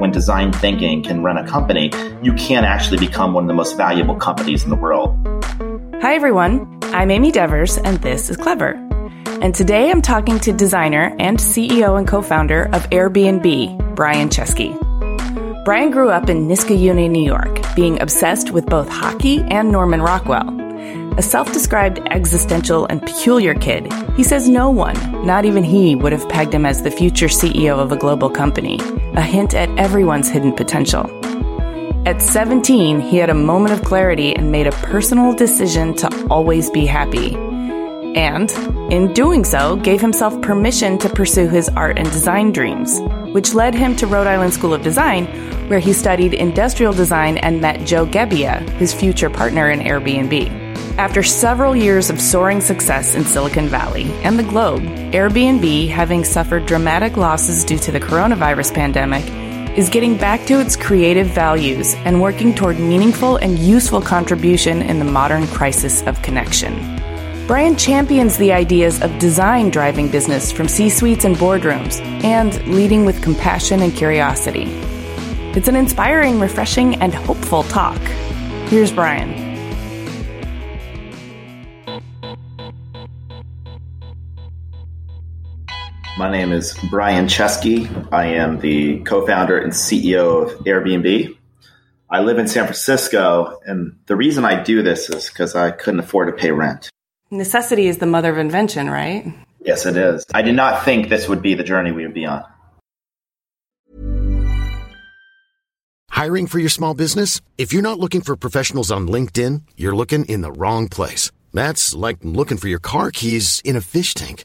when design thinking can run a company, you can actually become one of the most valuable companies in the world. Hi, everyone. I'm Amy Devers, and this is Clever. And today I'm talking to designer and CEO and co founder of Airbnb, Brian Chesky. Brian grew up in Niskayuna, New York, being obsessed with both hockey and Norman Rockwell. A self described existential and peculiar kid, he says no one, not even he, would have pegged him as the future CEO of a global company, a hint at everyone's hidden potential. At 17, he had a moment of clarity and made a personal decision to always be happy. And, in doing so, gave himself permission to pursue his art and design dreams, which led him to Rhode Island School of Design, where he studied industrial design and met Joe Gebbia, his future partner in Airbnb. After several years of soaring success in Silicon Valley and the globe, Airbnb, having suffered dramatic losses due to the coronavirus pandemic, is getting back to its creative values and working toward meaningful and useful contribution in the modern crisis of connection. Brian champions the ideas of design driving business from C suites and boardrooms and leading with compassion and curiosity. It's an inspiring, refreshing, and hopeful talk. Here's Brian. My name is Brian Chesky. I am the co founder and CEO of Airbnb. I live in San Francisco, and the reason I do this is because I couldn't afford to pay rent. Necessity is the mother of invention, right? Yes, it is. I did not think this would be the journey we would be on. Hiring for your small business? If you're not looking for professionals on LinkedIn, you're looking in the wrong place. That's like looking for your car keys in a fish tank.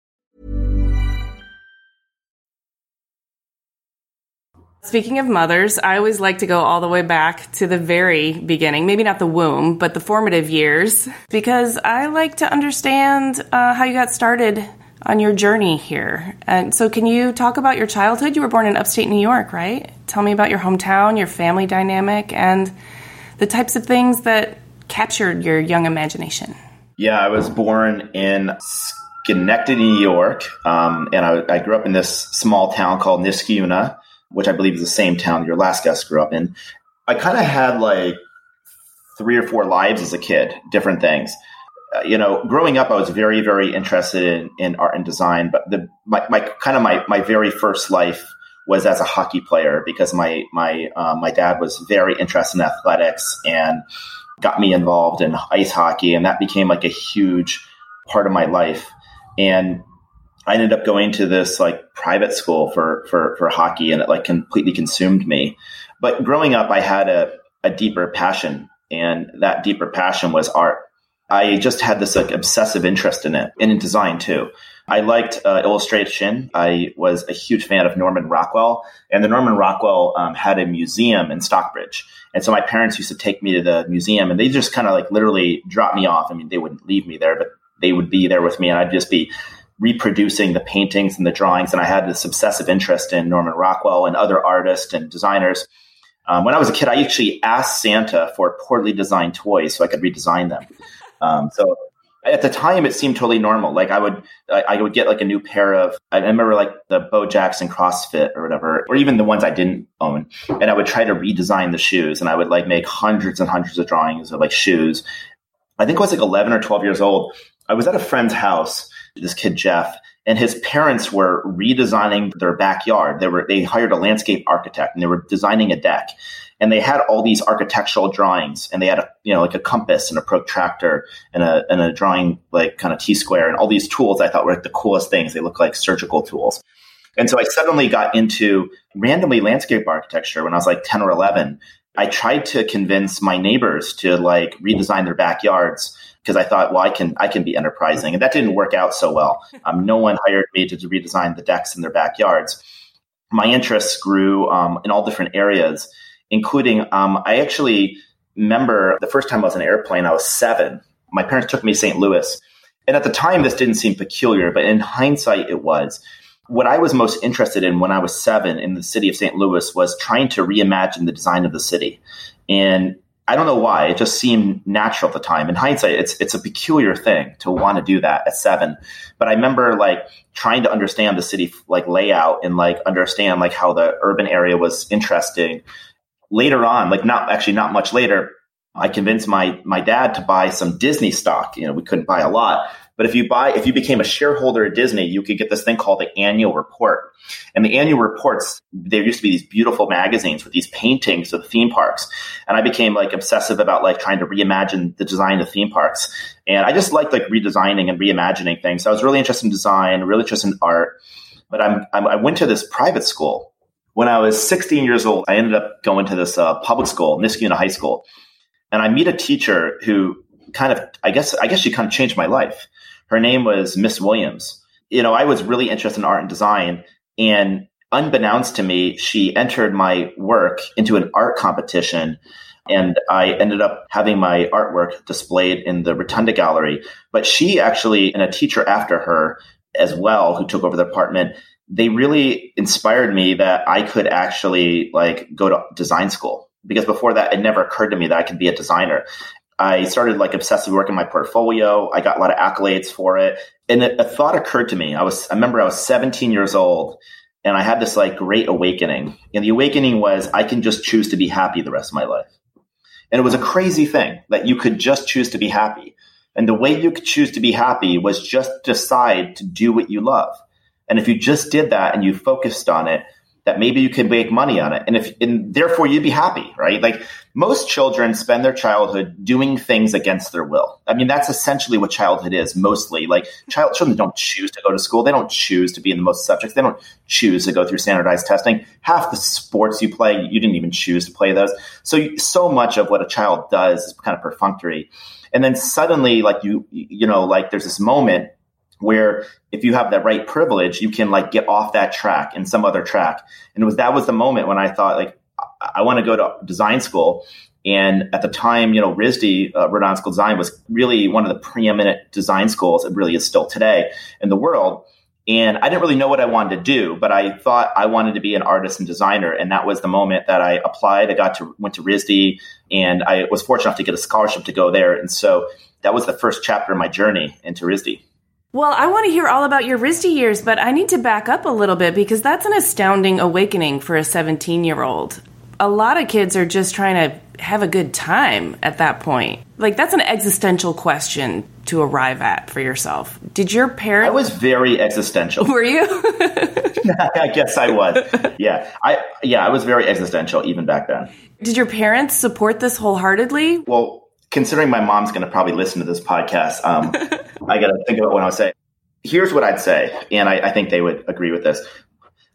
Speaking of mothers, I always like to go all the way back to the very beginning, maybe not the womb, but the formative years, because I like to understand uh, how you got started on your journey here. And so, can you talk about your childhood? You were born in upstate New York, right? Tell me about your hometown, your family dynamic, and the types of things that captured your young imagination. Yeah, I was born in Schenectady, New York, um, and I, I, grew up in this small town called Niskayuna which I believe is the same town your last guest grew up in. I kind of had like three or four lives as a kid, different things. Uh, you know, growing up, I was very, very interested in, in art and design, but the my, my kind of my, my very first life was as a hockey player because my my uh, my dad was very interested in athletics and got me involved in ice hockey, and that became like a huge part of my life. And I ended up going to this like private school for for for hockey, and it like completely consumed me. But growing up, I had a a deeper passion, and that deeper passion was art. I just had this like obsessive interest in it, and in design too. I liked uh, illustration. I was a huge fan of Norman Rockwell, and the Norman Rockwell um, had a museum in Stockbridge. And so my parents used to take me to the museum, and they just kind of like literally drop me off. I mean, they wouldn't leave me there, but they would be there with me, and I'd just be reproducing the paintings and the drawings. And I had this obsessive interest in Norman Rockwell and other artists and designers. Um, when I was a kid, I actually asked Santa for poorly designed toys so I could redesign them. Um, so at the time, it seemed totally normal. Like I would, I, I, would get like a new pair of. I remember like the Bo Jackson CrossFit or whatever, or even the ones I didn't own, and I would try to redesign the shoes, and I would like make hundreds and hundreds of drawings of like shoes. I think I was like eleven or twelve years old. I was at a friend's house this kid Jeff, and his parents were redesigning their backyard. They were they hired a landscape architect and they were designing a deck. and they had all these architectural drawings and they had a you know like a compass and a protractor and a and a drawing like kind of T square and all these tools I thought were like the coolest things. They look like surgical tools. And so I suddenly got into randomly landscape architecture when I was like 10 or 11. I tried to convince my neighbors to like redesign their backyards because I thought, well, I can I can be enterprising, and that didn't work out so well. Um, no one hired me to, redesign the decks in their backyards. My interests grew um, in all different areas, including um, I actually remember the first time I was in an airplane, I was seven. My parents took me to St. Louis. And at the time, this didn't seem peculiar, but in hindsight, it was. What I was most interested in when I was seven in the city of St. Louis was trying to reimagine the design of the city. And I don't know why. It just seemed natural at the time. In hindsight, it's it's a peculiar thing to want to do that at seven. But I remember like trying to understand the city like layout and like understand like how the urban area was interesting later on, like not actually not much later, I convinced my my dad to buy some Disney stock. You know, we couldn't buy a lot, but if you buy if you became a shareholder at Disney, you could get this thing called the annual report. And the annual reports, there used to be these beautiful magazines with these paintings of the theme parks. And I became like obsessive about like trying to reimagine the design of theme parks. And I just liked like redesigning and reimagining things. So I was really interested in design, really interested in art. But I'm, I'm I went to this private school when I was 16 years old, I ended up going to this uh, public school, Niskayuna High School, and I meet a teacher who kind of, I guess, I guess she kind of changed my life. Her name was Miss Williams. You know, I was really interested in art and design, and unbeknownst to me, she entered my work into an art competition. And I ended up having my artwork displayed in the Rotunda Gallery. But she actually, and a teacher after her as well, who took over the department, they really inspired me that I could actually like go to design school because before that it never occurred to me that I could be a designer. I started like obsessive work in my portfolio. I got a lot of accolades for it. And a, a thought occurred to me. I was I remember I was 17 years old and I had this like great awakening. And the awakening was I can just choose to be happy the rest of my life. And it was a crazy thing that you could just choose to be happy. And the way you could choose to be happy was just decide to do what you love. And if you just did that and you focused on it, that maybe you could make money on it. And if, and therefore you'd be happy, right? Like most children spend their childhood doing things against their will. I mean, that's essentially what childhood is mostly. Like child, children don't choose to go to school. They don't choose to be in the most subjects. They don't choose to go through standardized testing. Half the sports you play, you didn't even choose to play those. So, so much of what a child does is kind of perfunctory. And then suddenly, like you, you know, like there's this moment where if you have that right privilege, you can like get off that track in some other track. And was that was the moment when I thought like I want to go to design school. And at the time, you know, RISD, uh, Rhode Island School Design, was really one of the preeminent design schools. It really is still today in the world. And I didn't really know what I wanted to do, but I thought I wanted to be an artist and designer. And that was the moment that I applied. I got to went to RISD, and I was fortunate enough to get a scholarship to go there. And so that was the first chapter of my journey into RISD. Well, I want to hear all about your RISD years, but I need to back up a little bit because that's an astounding awakening for a 17 year old. A lot of kids are just trying to have a good time at that point. Like, that's an existential question to arrive at for yourself. Did your parents. I was very existential. Were you? I guess I was. Yeah. I, yeah, I was very existential even back then. Did your parents support this wholeheartedly? Well, considering my mom's going to probably listen to this podcast, um, I got to think about what I would say. Here's what I'd say, and I, I think they would agree with this.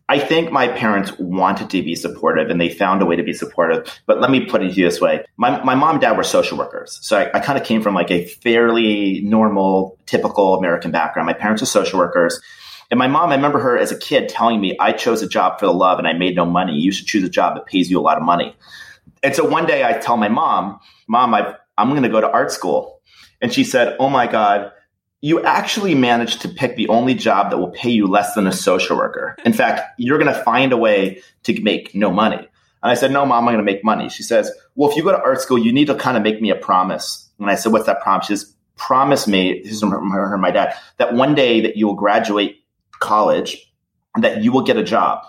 I think my parents wanted to be supportive and they found a way to be supportive. But let me put it to you this way. My, my mom and dad were social workers. So I, I kind of came from like a fairly normal, typical American background. My parents were social workers. And my mom, I remember her as a kid telling me, I chose a job for the love and I made no money. You should choose a job that pays you a lot of money. And so one day I tell my mom, Mom, I've I'm going to go to art school. And she said, Oh my God, you actually managed to pick the only job that will pay you less than a social worker. In fact, you're going to find a way to make no money. And I said, No, mom, I'm going to make money. She says, Well, if you go to art school, you need to kind of make me a promise. And I said, What's that promise? She says, Promise me, this is from her and my dad, that one day that you will graduate college and that you will get a job.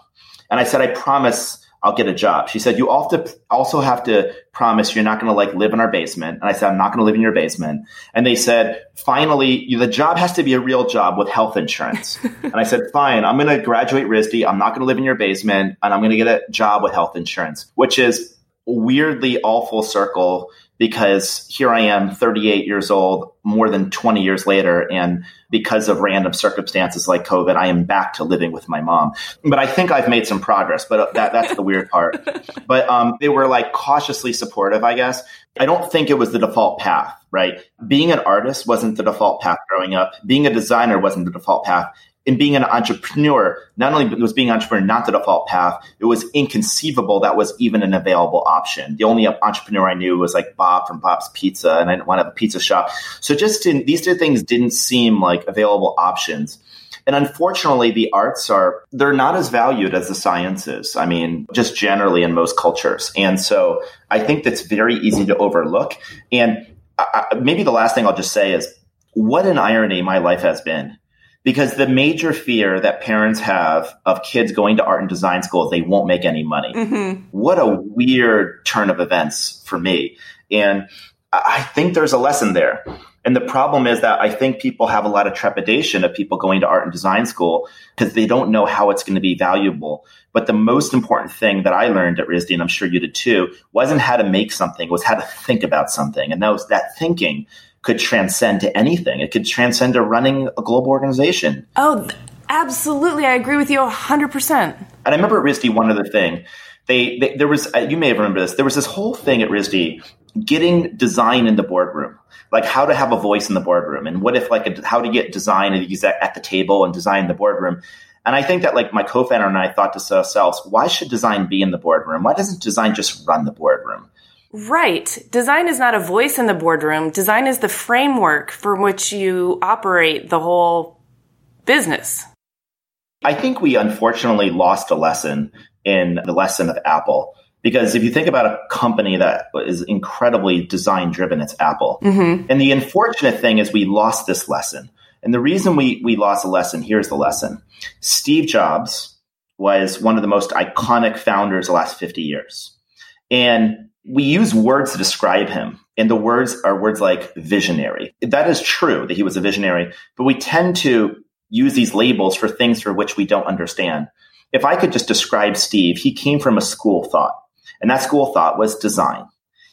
And I said, I promise I'll get a job. She said, you also have to promise you're not going to like live in our basement. And I said, I'm not going to live in your basement. And they said, finally, you, the job has to be a real job with health insurance. and I said, fine, I'm going to graduate RISD. I'm not going to live in your basement and I'm going to get a job with health insurance, which is weirdly all full circle because here I am 38 years old, more than 20 years later. And because of random circumstances like COVID, I am back to living with my mom. But I think I've made some progress, but that, that's the weird part. But um, they were like cautiously supportive, I guess. I don't think it was the default path, right? Being an artist wasn't the default path growing up. Being a designer wasn't the default path in being an entrepreneur, not only was being an entrepreneur not the default path, it was inconceivable that was even an available option. The only entrepreneur I knew was like Bob from Bob's Pizza, and I didn't want to have a pizza shop. So just in, these two things didn't seem like available options. And unfortunately, the arts are, they're not as valued as the sciences. I mean, just generally in most cultures. And so I think that's very easy to overlook. And I, maybe the last thing I'll just say is what an irony my life has been because the major fear that parents have of kids going to art and design school is they won't make any money. Mm-hmm. What a weird turn of events for me. And I think there's a lesson there. And the problem is that I think people have a lot of trepidation of people going to art and design school because they don't know how it's going to be valuable. But the most important thing that I learned at RISD, and I'm sure you did too, wasn't how to make something, was how to think about something. And that was that thinking could transcend to anything. It could transcend to running a global organization. Oh, absolutely. I agree with you 100%. And I remember at RISD, one other thing. They, they, there was, uh, you may have remembered this, there was this whole thing at RISD getting design in the boardroom, like how to have a voice in the boardroom. And what if like a, how to get design at the table and design in the boardroom. And I think that like my co-founder and I thought to ourselves, why should design be in the boardroom? Why doesn't design just run the boardroom? Right. Design is not a voice in the boardroom. Design is the framework from which you operate the whole business. I think we unfortunately lost a lesson in the lesson of Apple. Because if you think about a company that is incredibly design driven, it's Apple. Mm-hmm. And the unfortunate thing is we lost this lesson. And the reason we, we lost a lesson, here's the lesson. Steve Jobs was one of the most iconic founders the last 50 years. And we use words to describe him, and the words are words like visionary. That is true that he was a visionary, but we tend to use these labels for things for which we don't understand. If I could just describe Steve, he came from a school thought, and that school thought was design.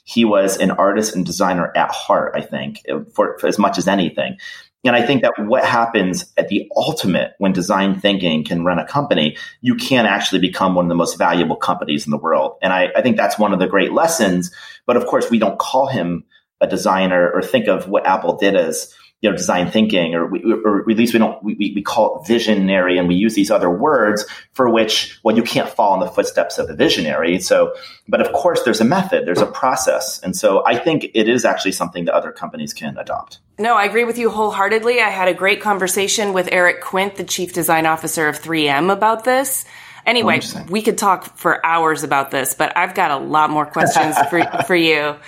He was an artist and designer at heart, I think, for, for as much as anything. And I think that what happens at the ultimate when design thinking can run a company, you can actually become one of the most valuable companies in the world. And I, I think that's one of the great lessons. But of course, we don't call him a designer or think of what Apple did as you know, design thinking, or, we, or at least we don't, we, we call it visionary and we use these other words for which, well, you can't fall in the footsteps of the visionary. So, but of course there's a method, there's a process. And so I think it is actually something that other companies can adopt. No, I agree with you wholeheartedly. I had a great conversation with Eric Quint, the chief design officer of 3M about this. Anyway, we could talk for hours about this, but I've got a lot more questions for, for you.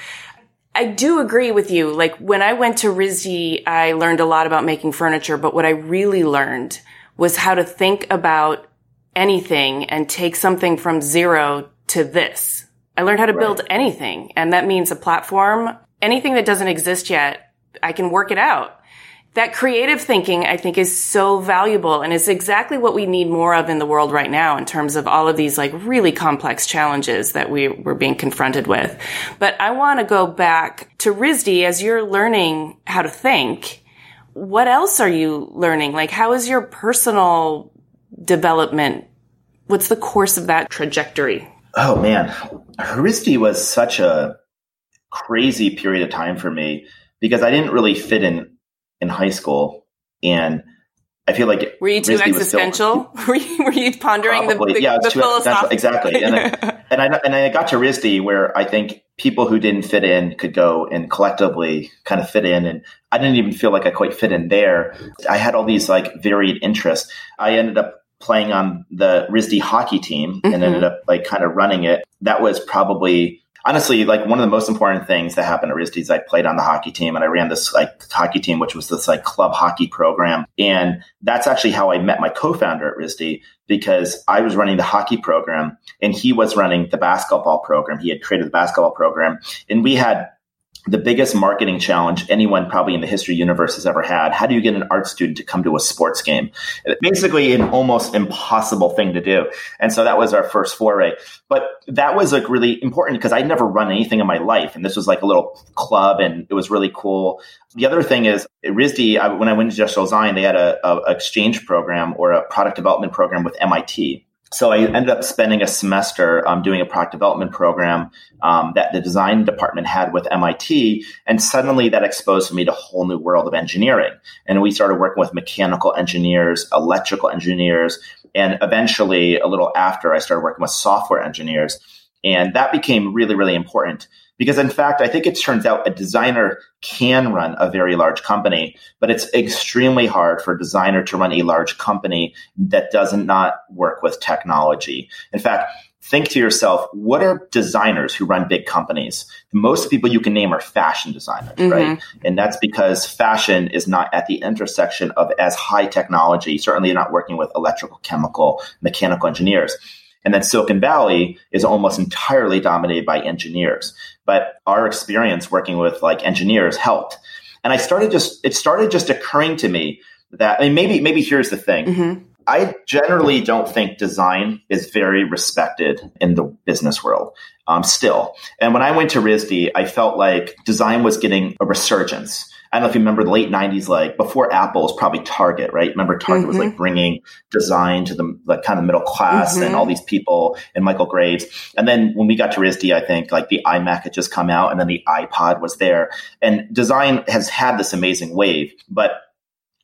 I do agree with you. Like when I went to RISD, I learned a lot about making furniture, but what I really learned was how to think about anything and take something from zero to this. I learned how to right. build anything. And that means a platform, anything that doesn't exist yet, I can work it out that creative thinking, I think, is so valuable and is exactly what we need more of in the world right now in terms of all of these like really complex challenges that we were being confronted with. But I want to go back to RISD as you're learning how to think. What else are you learning? Like, how is your personal development? What's the course of that trajectory? Oh man, RISD was such a crazy period of time for me because I didn't really fit in in high school, and I feel like were you too existential? Still, were, you, were you pondering probably, the, the, yeah, the philosophical? Exactly, and I, and I and I got to RISD where I think people who didn't fit in could go and collectively kind of fit in, and I didn't even feel like I quite fit in there. I had all these like varied interests. I ended up playing on the RISD hockey team and mm-hmm. ended up like kind of running it. That was probably honestly, like one of the most important things that happened at RISD is I played on the hockey team and I ran this like hockey team, which was this like club hockey program. And that's actually how I met my co-founder at RISD because I was running the hockey program and he was running the basketball program. He had created the basketball program and we had the biggest marketing challenge anyone probably in the history universe has ever had. How do you get an art student to come to a sports game? Basically, an almost impossible thing to do. And so that was our first foray. But that was like really important because I'd never run anything in my life. And this was like a little club and it was really cool. The other thing is at RISD, I, when I went to industrial design, they had a, a exchange program or a product development program with MIT so I ended up spending a semester um, doing a product development program um, that the design department had with MIT, and suddenly that exposed me to a whole new world of engineering. And we started working with mechanical engineers, electrical engineers, and eventually, a little after, I started working with software engineers. And that became really, really important because in fact, I think it turns out a designer can run a very large company, but it's extremely hard for a designer to run a large company that does not work with technology. In fact, think to yourself, what are designers who run big companies? Most people you can name are fashion designers, mm-hmm. right? And that's because fashion is not at the intersection of as high technology. Certainly, not working with electrical, chemical, mechanical engineers. And then Silicon Valley is almost entirely dominated by engineers. But our experience working with like engineers helped. And I started just, it started just occurring to me that, I mean, maybe, maybe here's the thing. Mm-hmm. I generally don't think design is very respected in the business world um, still. And when I went to RISD, I felt like design was getting a resurgence. I don't know if you remember the late '90s, like before Apple was probably Target, right? Remember Target mm-hmm. was like mm-hmm. bringing design to the like kind of middle class mm-hmm. and all these people and Michael Graves. And then when we got to RISD, I think like the iMac had just come out, and then the iPod was there, and design has had this amazing wave. But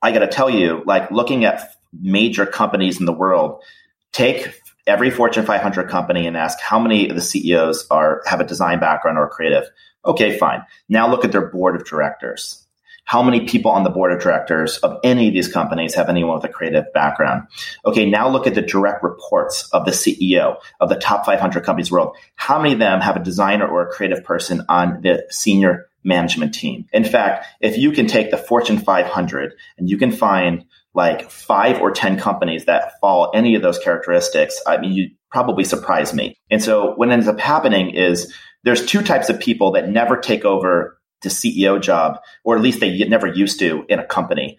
I got to tell you, like looking at major companies in the world, take every Fortune 500 company and ask how many of the CEOs are have a design background or creative. Okay, fine. Now look at their board of directors how many people on the board of directors of any of these companies have anyone with a creative background? Okay, now look at the direct reports of the CEO of the top 500 companies world. How many of them have a designer or a creative person on the senior management team? In fact, if you can take the Fortune 500 and you can find like five or 10 companies that follow any of those characteristics, I mean, you probably surprise me. And so what ends up happening is there's two types of people that never take over the CEO job, or at least they never used to in a company.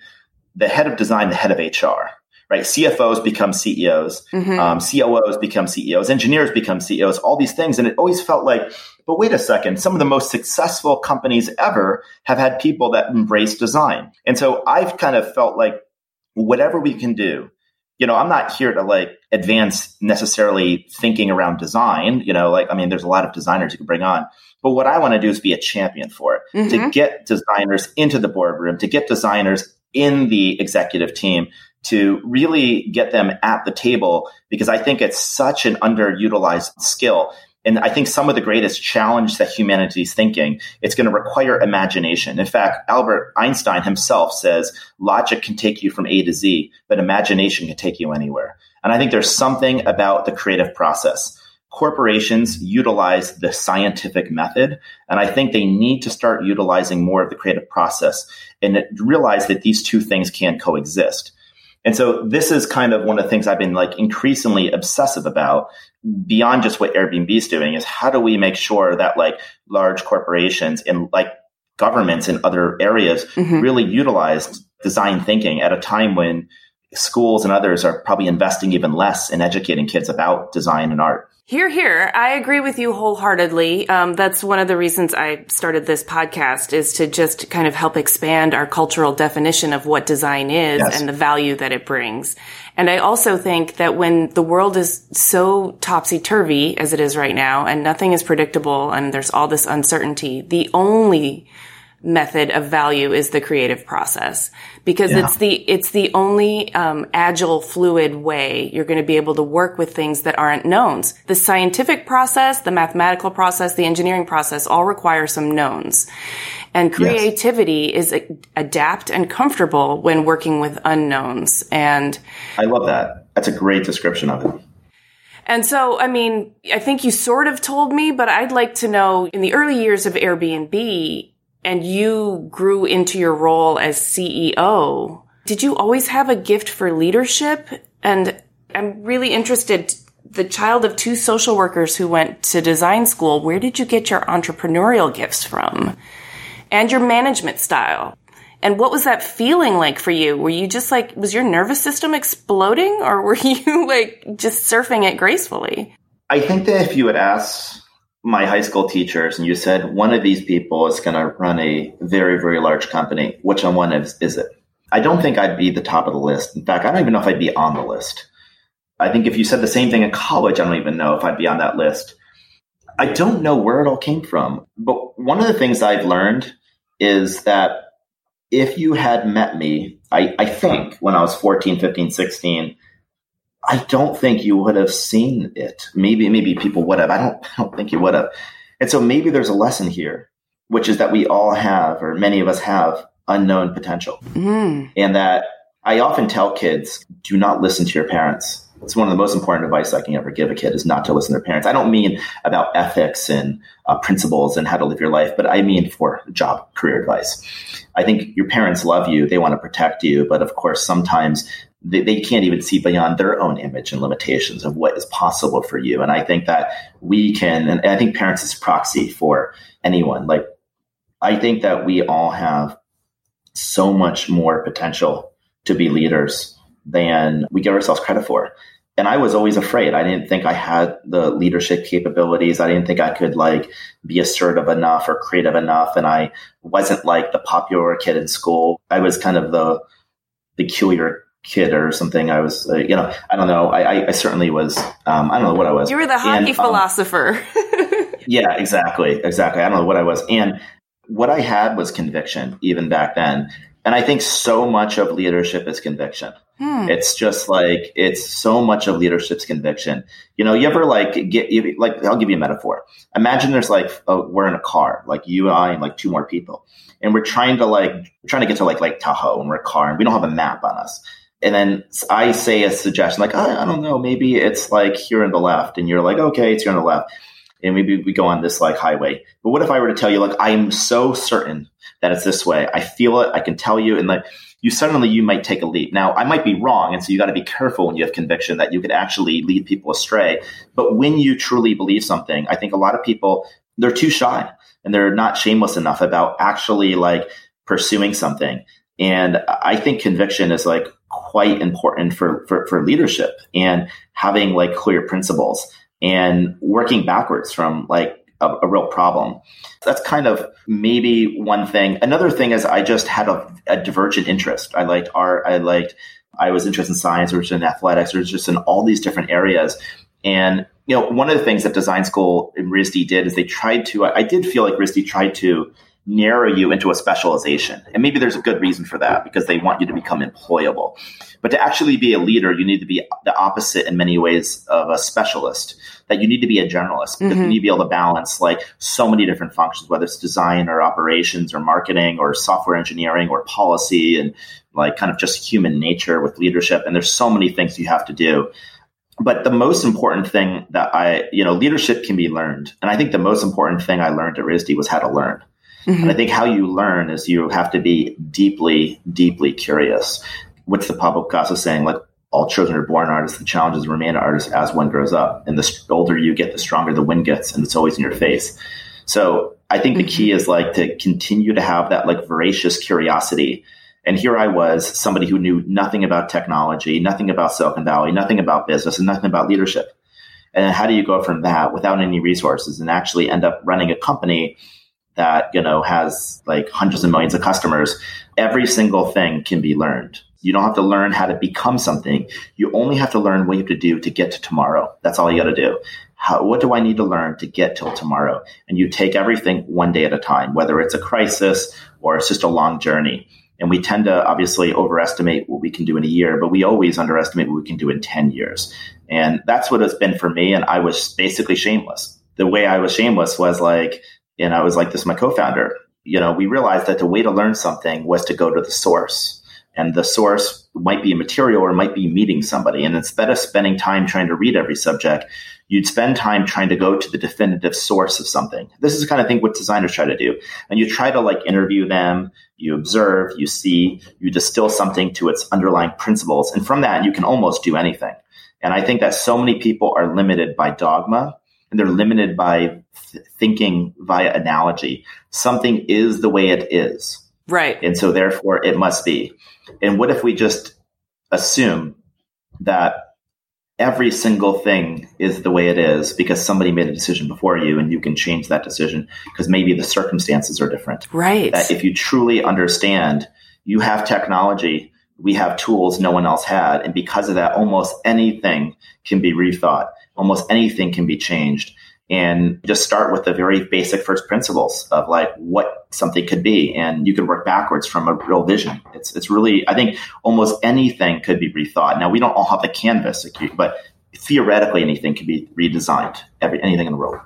The head of design, the head of HR, right? CFOs become CEOs, mm-hmm. um, COOs become CEOs, engineers become CEOs, all these things. And it always felt like, but wait a second, some of the most successful companies ever have had people that embrace design. And so I've kind of felt like whatever we can do you know, I'm not here to like advance necessarily thinking around design. You know, like, I mean, there's a lot of designers you can bring on. But what I want to do is be a champion for it, mm-hmm. to get designers into the boardroom, to get designers in the executive team, to really get them at the table, because I think it's such an underutilized skill. And I think some of the greatest challenge that humanity is thinking, it's going to require imagination. In fact, Albert Einstein himself says logic can take you from A to Z, but imagination can take you anywhere. And I think there's something about the creative process corporations utilize the scientific method. And I think they need to start utilizing more of the creative process and realize that these two things can coexist. And so this is kind of one of the things I've been like increasingly obsessive about beyond just what Airbnb is doing is how do we make sure that like large corporations and like governments in other areas mm-hmm. really utilize design thinking at a time when schools and others are probably investing even less in educating kids about design and art. Here, here. I agree with you wholeheartedly. Um, that's one of the reasons I started this podcast is to just kind of help expand our cultural definition of what design is yes. and the value that it brings. And I also think that when the world is so topsy turvy as it is right now and nothing is predictable and there's all this uncertainty, the only method of value is the creative process. Because yeah. it's the it's the only um, agile fluid way you're going to be able to work with things that aren't knowns. The scientific process the mathematical process the engineering process all require some knowns. And creativity yes. is adapt and comfortable when working with unknowns. And i love that. That's a great description of it. And so, I mean, I think you sort of told me, but I'd like to know in the early years of Airbnb, and you grew into your role as CEO, did you always have a gift for leadership? And I'm really interested, the child of two social workers who went to design school, where did you get your entrepreneurial gifts from? and your management style. And what was that feeling like for you? Were you just like, was your nervous system exploding or were you like just surfing it gracefully? I think that if you had asked my high school teachers and you said one of these people is going to run a very, very large company, which one is, is it? I don't think I'd be the top of the list. In fact, I don't even know if I'd be on the list. I think if you said the same thing in college, I don't even know if I'd be on that list. I don't know where it all came from. But one of the things I've learned is that if you had met me, I, I think when I was 14, 15, 16, I don't think you would have seen it. Maybe, maybe people would have. I don't, I don't think you would have. And so maybe there's a lesson here, which is that we all have, or many of us have, unknown potential. Mm. And that I often tell kids, do not listen to your parents it's one of the most important advice I can ever give a kid is not to listen to their parents. I don't mean about ethics and uh, principles and how to live your life, but I mean for job career advice. I think your parents love you. They want to protect you. But of course, sometimes they, they can't even see beyond their own image and limitations of what is possible for you. And I think that we can, and I think parents is proxy for anyone. Like, I think that we all have so much more potential to be leaders than we give ourselves credit for and I was always afraid. I didn't think I had the leadership capabilities. I didn't think I could like be assertive enough or creative enough. And I wasn't like the popular kid in school. I was kind of the peculiar kid or something. I was, uh, you know, I don't know. I, I, certainly was. Um, I don't know what I was. You were the hockey and, um, philosopher. yeah, exactly, exactly. I don't know what I was, and what I had was conviction even back then. And I think so much of leadership is conviction. Hmm. It's just like it's so much of leadership's conviction. You know, you ever like get you, like I'll give you a metaphor. Imagine there's like a, we're in a car, like you and I and like two more people, and we're trying to like we're trying to get to like Lake Tahoe, and we're a car, and we don't have a map on us. And then I say a suggestion like I, I don't know, maybe it's like here on the left, and you're like okay, it's here on the left, and maybe we go on this like highway. But what if I were to tell you like I'm so certain that it's this way? I feel it, I can tell you, and like you suddenly you might take a leap. Now, I might be wrong, and so you got to be careful when you have conviction that you could actually lead people astray. But when you truly believe something, I think a lot of people they're too shy and they're not shameless enough about actually like pursuing something. And I think conviction is like quite important for, for, for leadership and having like clear principles and working backwards from like a, a, real problem. That's kind of maybe one thing. Another thing is I just had a, a divergent interest. I liked art. I liked, I was interested in science, or in athletics, or just in all these different areas. And, you know, one of the things that design school in RISD did is they tried to, I, I did feel like RISD tried to narrow you into a specialization. And maybe there's a good reason for that because they want you to become employable. But to actually be a leader, you need to be the opposite in many ways of a specialist. That you need to be a generalist because mm-hmm. you need to be able to balance like so many different functions, whether it's design or operations or marketing or software engineering or policy and like kind of just human nature with leadership. And there's so many things you have to do but the most important thing that I, you know, leadership can be learned. And I think the most important thing I learned at RISD was how to learn. Mm-hmm. And I think how you learn is you have to be deeply, deeply curious. What's the Pablo Picasso saying? Like all children are born artists. The challenges remain artists as one grows up. And the older you get, the stronger the wind gets, and it's always in your face. So I think mm-hmm. the key is like to continue to have that like voracious curiosity. And here I was, somebody who knew nothing about technology, nothing about Silicon Valley, nothing about business, and nothing about leadership. And how do you go from that without any resources and actually end up running a company that, you know, has like hundreds of millions of customers, every single thing can be learned. You don't have to learn how to become something. You only have to learn what you have to do to get to tomorrow. That's all you got to do. How, what do I need to learn to get till tomorrow? And you take everything one day at a time, whether it's a crisis or it's just a long journey. And we tend to obviously overestimate what we can do in a year, but we always underestimate what we can do in 10 years. And that's what it's been for me. And I was basically shameless. The way I was shameless was like, and I was like this, my co-founder, you know, we realized that the way to learn something was to go to the source. And the source might be a material or might be meeting somebody. And instead of spending time trying to read every subject, you'd spend time trying to go to the definitive source of something. This is the kind of thing what designers try to do. And you try to like interview them, you observe, you see, you distill something to its underlying principles. And from that, you can almost do anything. And I think that so many people are limited by dogma and they're limited by th- thinking via analogy. Something is the way it is. Right. And so therefore it must be. And what if we just assume that every single thing is the way it is because somebody made a decision before you and you can change that decision because maybe the circumstances are different. Right. That if you truly understand, you have technology, we have tools no one else had. And because of that, almost anything can be rethought, almost anything can be changed. And just start with the very basic first principles of like what something could be. And you can work backwards from a real vision. It's, it's really, I think almost anything could be rethought. Now, we don't all have the canvas, but theoretically anything can be redesigned, every, anything in the world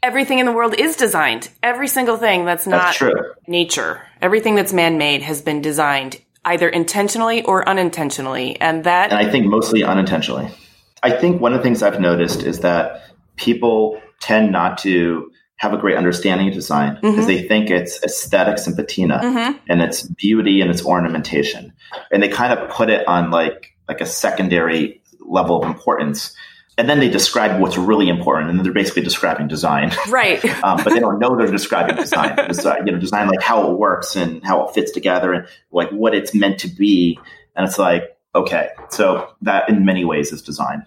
everything in the world is designed. Every single thing that's not that's nature, everything that's man-made has been designed either intentionally or unintentionally, and that. And I think mostly unintentionally. I think one of the things I've noticed is that people tend not to have a great understanding of design because mm-hmm. they think it's aesthetics and patina mm-hmm. and it's beauty and it's ornamentation, and they kind of put it on like like a secondary level of importance and then they describe what's really important, and they're basically describing design, right? um, but they don't know they're describing design. Design, you know, design like how it works and how it fits together, and like what it's meant to be. And it's like, okay, so that in many ways is design.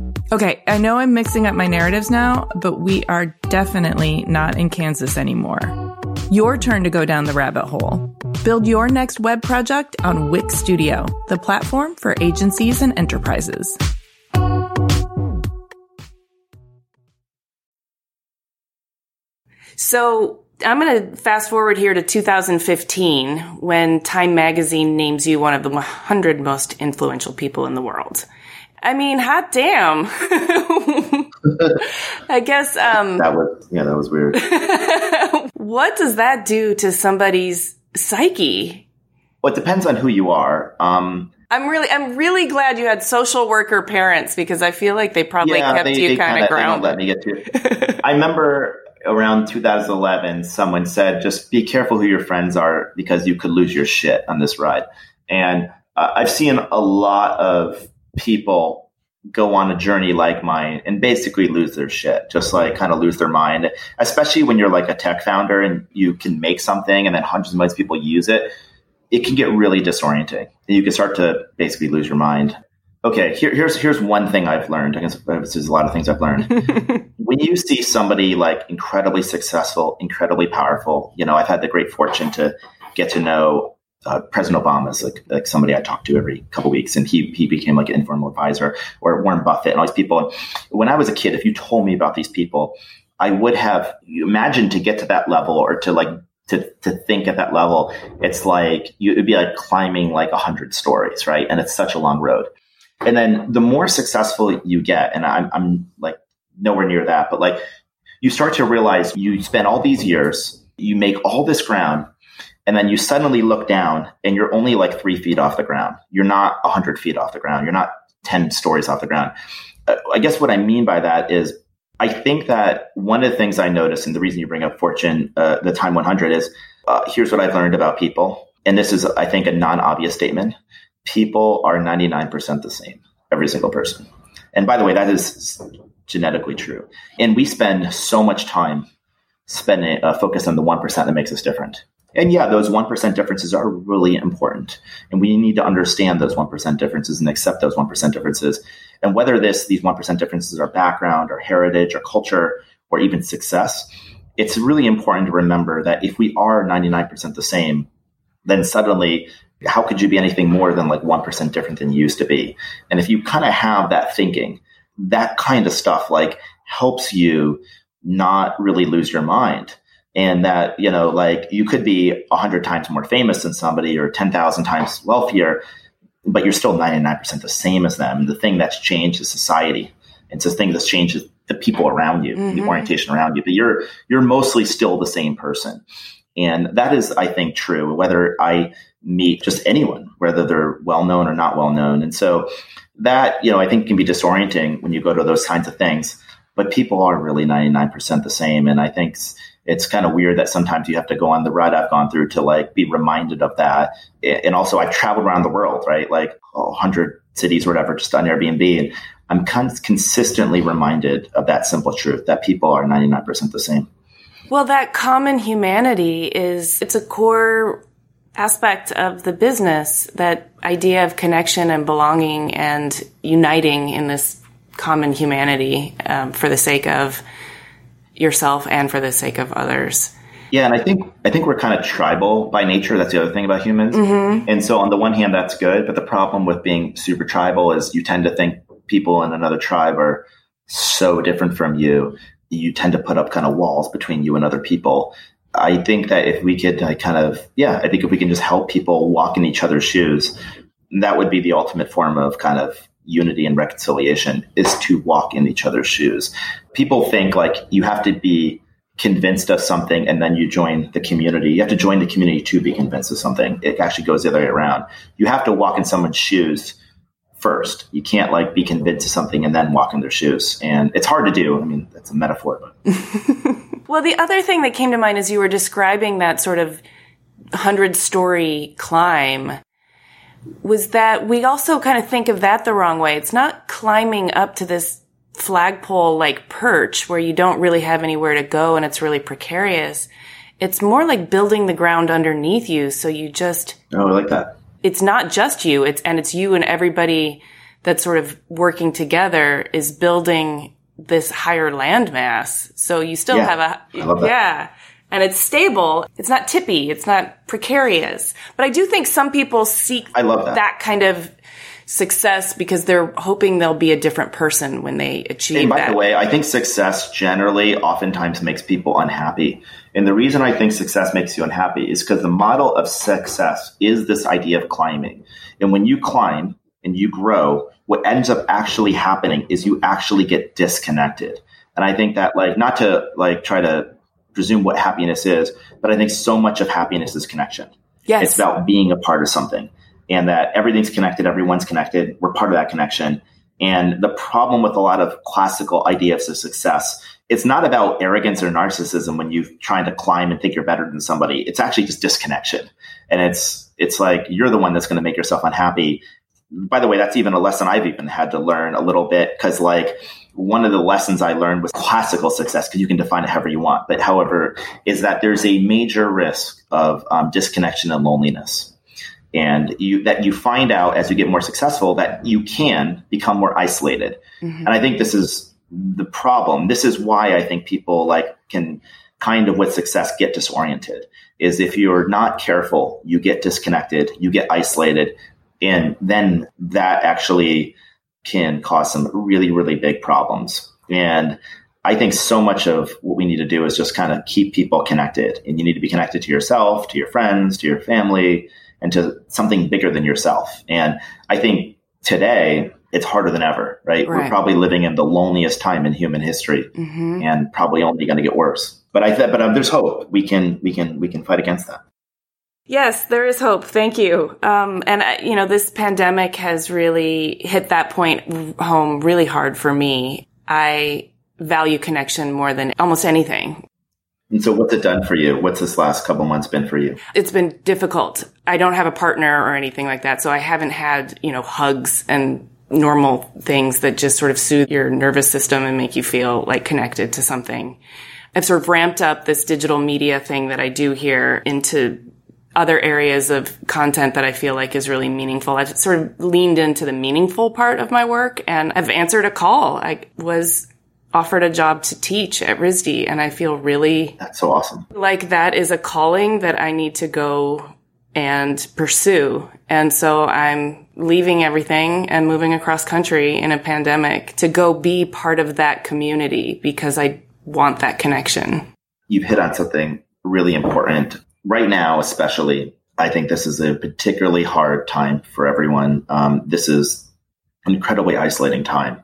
Okay, I know I'm mixing up my narratives now, but we are definitely not in Kansas anymore. Your turn to go down the rabbit hole. Build your next web project on Wix Studio, the platform for agencies and enterprises. So I'm going to fast forward here to 2015 when Time Magazine names you one of the 100 most influential people in the world. I mean, hot damn. I guess um, that was yeah, that was weird. what does that do to somebody's psyche? Well, it depends on who you are. Um, I'm really, I'm really glad you had social worker parents because I feel like they probably yeah, kept they, you kind of grounded. Let me get to. I remember around 2011, someone said, "Just be careful who your friends are because you could lose your shit on this ride." And uh, I've seen a lot of people go on a journey like mine and basically lose their shit, just like kind of lose their mind, especially when you're like a tech founder and you can make something and then hundreds of millions of people use it. It can get really disorienting. And you can start to basically lose your mind. Okay, here, here's here's one thing I've learned. I guess uh, there's a lot of things I've learned. when you see somebody like incredibly successful, incredibly powerful, you know, I've had the great fortune to get to know uh, President Obama is like, like somebody I talk to every couple weeks, and he he became like an informal advisor, or Warren Buffett and all these people. And When I was a kid, if you told me about these people, I would have imagined to get to that level or to like to to think at that level. It's like you, it'd be like climbing like a hundred stories, right? And it's such a long road. And then the more successful you get, and I'm I'm like nowhere near that, but like you start to realize you spend all these years, you make all this ground and then you suddenly look down and you're only like three feet off the ground. You're not 100 feet off the ground. You're not 10 stories off the ground. Uh, I guess what I mean by that is I think that one of the things I notice, and the reason you bring up Fortune, uh, the Time 100 is uh, here's what I've learned about people. And this is, I think, a non obvious statement. People are 99% the same, every single person. And by the way, that is genetically true. And we spend so much time spending uh, focused on the 1% that makes us different. And yeah, those 1% differences are really important. And we need to understand those 1% differences and accept those 1% differences. And whether this, these 1% differences are background or heritage or culture or even success, it's really important to remember that if we are 99% the same, then suddenly how could you be anything more than like 1% different than you used to be? And if you kind of have that thinking, that kind of stuff like helps you not really lose your mind and that you know like you could be 100 times more famous than somebody or 10,000 times wealthier but you're still 99% the same as them. The thing that's changed is society. It's the thing that's changed is the people around you mm-hmm. the orientation around you. But you're you're mostly still the same person. And that is i think true whether i meet just anyone whether they're well known or not well known and so that you know i think can be disorienting when you go to those kinds of things but people are really 99% the same and i think it's kind of weird that sometimes you have to go on the ride I've gone through to like be reminded of that. And also, I've traveled around the world, right? Like oh, 100 cities or whatever, just on Airbnb. And I'm con- consistently reminded of that simple truth that people are 99% the same. Well, that common humanity is, it's a core aspect of the business, that idea of connection and belonging and uniting in this common humanity um, for the sake of yourself and for the sake of others. Yeah, and I think I think we're kind of tribal by nature. That's the other thing about humans. Mm-hmm. And so on the one hand, that's good, but the problem with being super tribal is you tend to think people in another tribe are so different from you. You tend to put up kind of walls between you and other people. I think that if we could kind of, yeah, I think if we can just help people walk in each other's shoes, that would be the ultimate form of kind of unity and reconciliation is to walk in each other's shoes. People think like you have to be convinced of something and then you join the community. You have to join the community to be convinced of something. It actually goes the other way around. You have to walk in someone's shoes first. You can't like be convinced of something and then walk in their shoes. And it's hard to do. I mean, that's a metaphor, but Well, the other thing that came to mind as you were describing that sort of hundred story climb was that we also kind of think of that the wrong way. It's not climbing up to this flagpole like perch where you don't really have anywhere to go and it's really precarious. It's more like building the ground underneath you. So you just, oh, I like that. it's not just you. It's, and it's you and everybody that's sort of working together is building this higher landmass. So you still Yeah, have a, yeah. And it's stable. It's not tippy. It's not precarious. But I do think some people seek I love that. kind of success because they're hoping they'll be a different person when they achieve And by that. the way, I think success generally oftentimes makes people unhappy. And the reason I think success makes you unhappy is because the model of success is this idea of climbing. And when you climb and you grow, what ends up actually happening is you actually get disconnected. And I think that like not to like try to presume what happiness is, but I think so much of happiness is connection. yes. It's about being a part of something and that everything's connected, everyone's connected. We're part of that connection. And the problem with a lot of classical ideas of success, it's not about arrogance or narcissism when you're trying to climb and think you're better than somebody. It's actually just disconnection. And it's, it's like you're the one that's going to make yourself unhappy. By the way, that's even a lesson I've even had to learn a little bit because like one of the lessons I learned was classical success because you can define it however you want. But however, is that there's a major risk of um, disconnection and loneliness. And you that you find out as you get more successful that you can become more isolated. And i think this is the problem. This is why i think people like can kind of with success get disoriented is if you're not careful you get disconnected you get isolated and then that actually can cause some really really big problems and I think so much of what we need to do is just kind of keep people connected. And you need to be connected to yourself, to your friends, to your family, and to something bigger than yourself. And I think today it's harder than ever, right? We're probably living in the loneliest time in human history Mhm. and probably only going to get worse. But I th- but um, there's hope. We can we can we can fight against that. Yes, there is hope. Thank you. Um, and uh, you know, this pandemic has really hit that point home really hard for me. I value connection more than almost anything. And so what's it done for you? What's this last couple months been for you? It's been difficult. I don't have a partner or anything like that, so I haven't had, you know, hugs and normal things that just sort of soothe your nervous system and make you feel like connected to something. I've sort of ramped up this digital media thing that I do here into other areas of content that I feel like is really meaningful. I've sort of leaned into the meaningful part of my work and I've answered a call. I was offered a job to teach at RISD and I feel really That's so awesome. like that is a calling that I need to go and pursue. And so I'm leaving everything and moving across country in a pandemic to go be part of that community because I want that connection. you've hit on something really important right now, especially. I think this is a particularly hard time for everyone. Um, this is an incredibly isolating time.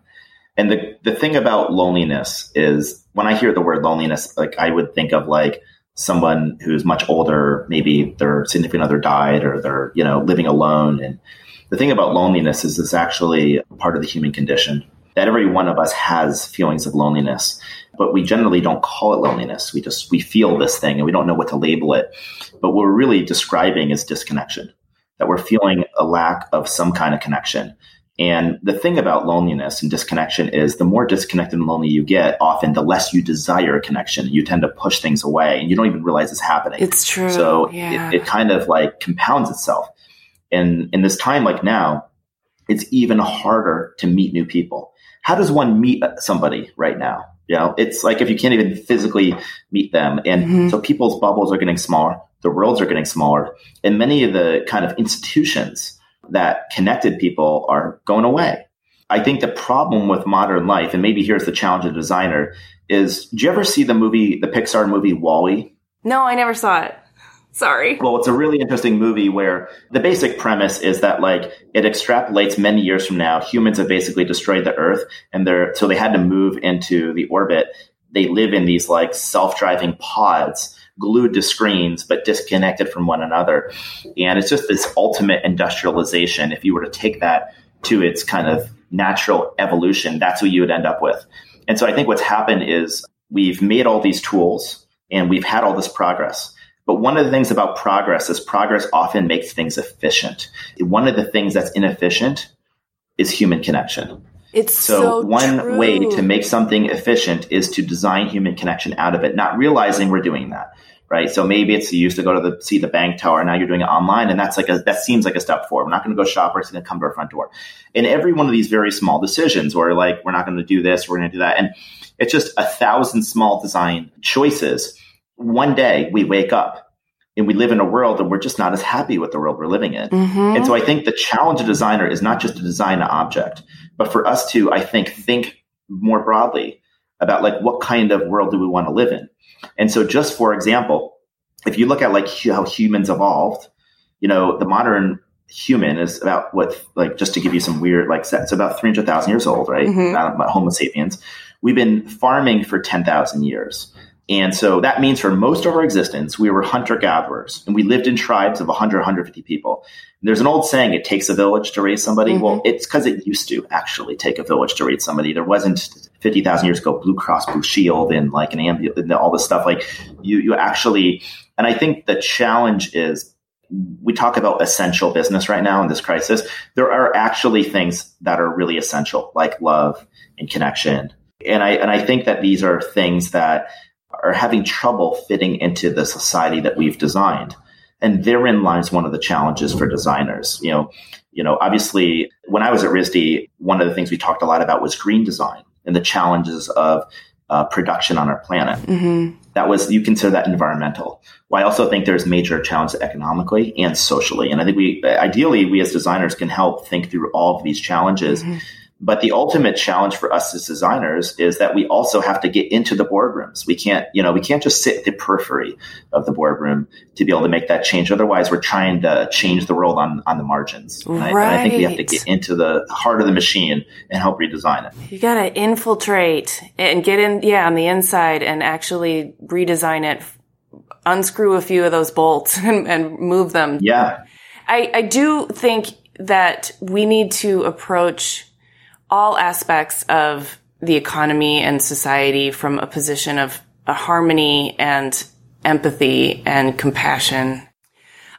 And the, the thing about loneliness is when I hear the word loneliness, like I would think of like someone who's much older, maybe their significant other died or they're, you know, living alone. And the thing about loneliness is it's actually part of the human condition that every one of us has feelings of loneliness but we generally don't call it loneliness we just we feel this thing and we don't know what to label it but what we're really describing is disconnection that we're feeling a lack of some kind of connection and the thing about loneliness and disconnection is the more disconnected and lonely you get often the less you desire a connection you tend to push things away and you don't even realize it's happening It's true. so yeah. it, it kind of like compounds itself. And in this time like now, it's even harder to meet new people. How does one meet somebody right now? You know, it's like if you can't even physically meet them. And Mhm. so people's bubbles are getting smaller, the worlds are getting smaller, and many of the kind of institutions that connected people are going away. I think the problem with modern life, and maybe here's the challenge of the designer, is do you ever see the movie, the Pixar movie WALL-E? No, I never saw it. Sorry. Well, it's a really interesting movie where the basic premise is that like it extrapolates many years from now. Humans have basically destroyed the Earth, and they're so they had to move into the orbit. They live in these like self-driving pods glued to screens but disconnected from one another. And it's just this ultimate industrialization. If you were to take that to its kind of natural evolution, that's what you would end up with. And so I think what's happened is we've made all these tools and we've had all this progress. But one of the things about progress is progress often makes things efficient. One of the things that's inefficient is human connection. It's So, so, one true. way to make something efficient is to design human connection out of it, not realizing we're doing that. Right. So maybe it's you used to go to the see the bank tower, now you're doing it online, and that's like a that seems like a step forward. We're not going to go shop, we're going to come to our front door. And every one of these very small decisions where like we're not going to do this, we're going to do that. And it's just a thousand small design choices. One day we wake up and we live in a world and we're just not as happy with the world we're living in. Mhm. And so I think the challenge of designer is not just to design an object, but for us to, I think, think more broadly about like what kind of world do we want to live in. And so just for example, if you look at like how humans evolved, you know, the modern human is about what, like, just to give you some weird, like, it's about 300,000 years old, right? Mhm. Not Homo sapiens. We've been farming for 10,000 years. And so that means for most of our existence, we were hunter gatherers and we lived in tribes of 100, 150 people. And there's an old saying, it takes a village to raise somebody. Mhm. Well, it's because it used to actually take a village to raise somebody. There wasn't 50,000 years ago, Blue Cross Blue Shield and like an ambulance and all this stuff. Like you, you actually, and I think the challenge is we talk about essential business right now in this crisis. There are actually things that are really essential, like love and connection. And I, and I think that these are things that are having trouble fitting into the society that we've designed. And therein lies one of the challenges for designers. You know, you know, obviously when I was at RISD, one of the things we talked a lot about was green design and the challenges of uh, production on our planet. Mhm. That was, you consider that environmental. Well, I also think there's major challenges economically and socially. And I think we, ideally, we as designers can help think through all of these challenges. But the ultimate challenge for us as designers is that we also have to get into the boardrooms. We can't, you know, we can't just sit at the periphery of the boardroom to be able to make that change. Otherwise, we're trying to change the world on, on the margins. And I, and I think we have to get into the heart of the machine and help redesign it. You gotta infiltrate and get in, yeah, on the inside and actually redesign it, unscrew a few of those bolts and, and move them. Yeah. I, I do think that we need to approach all aspects of the economy and society from a position of a harmony and empathy and compassion.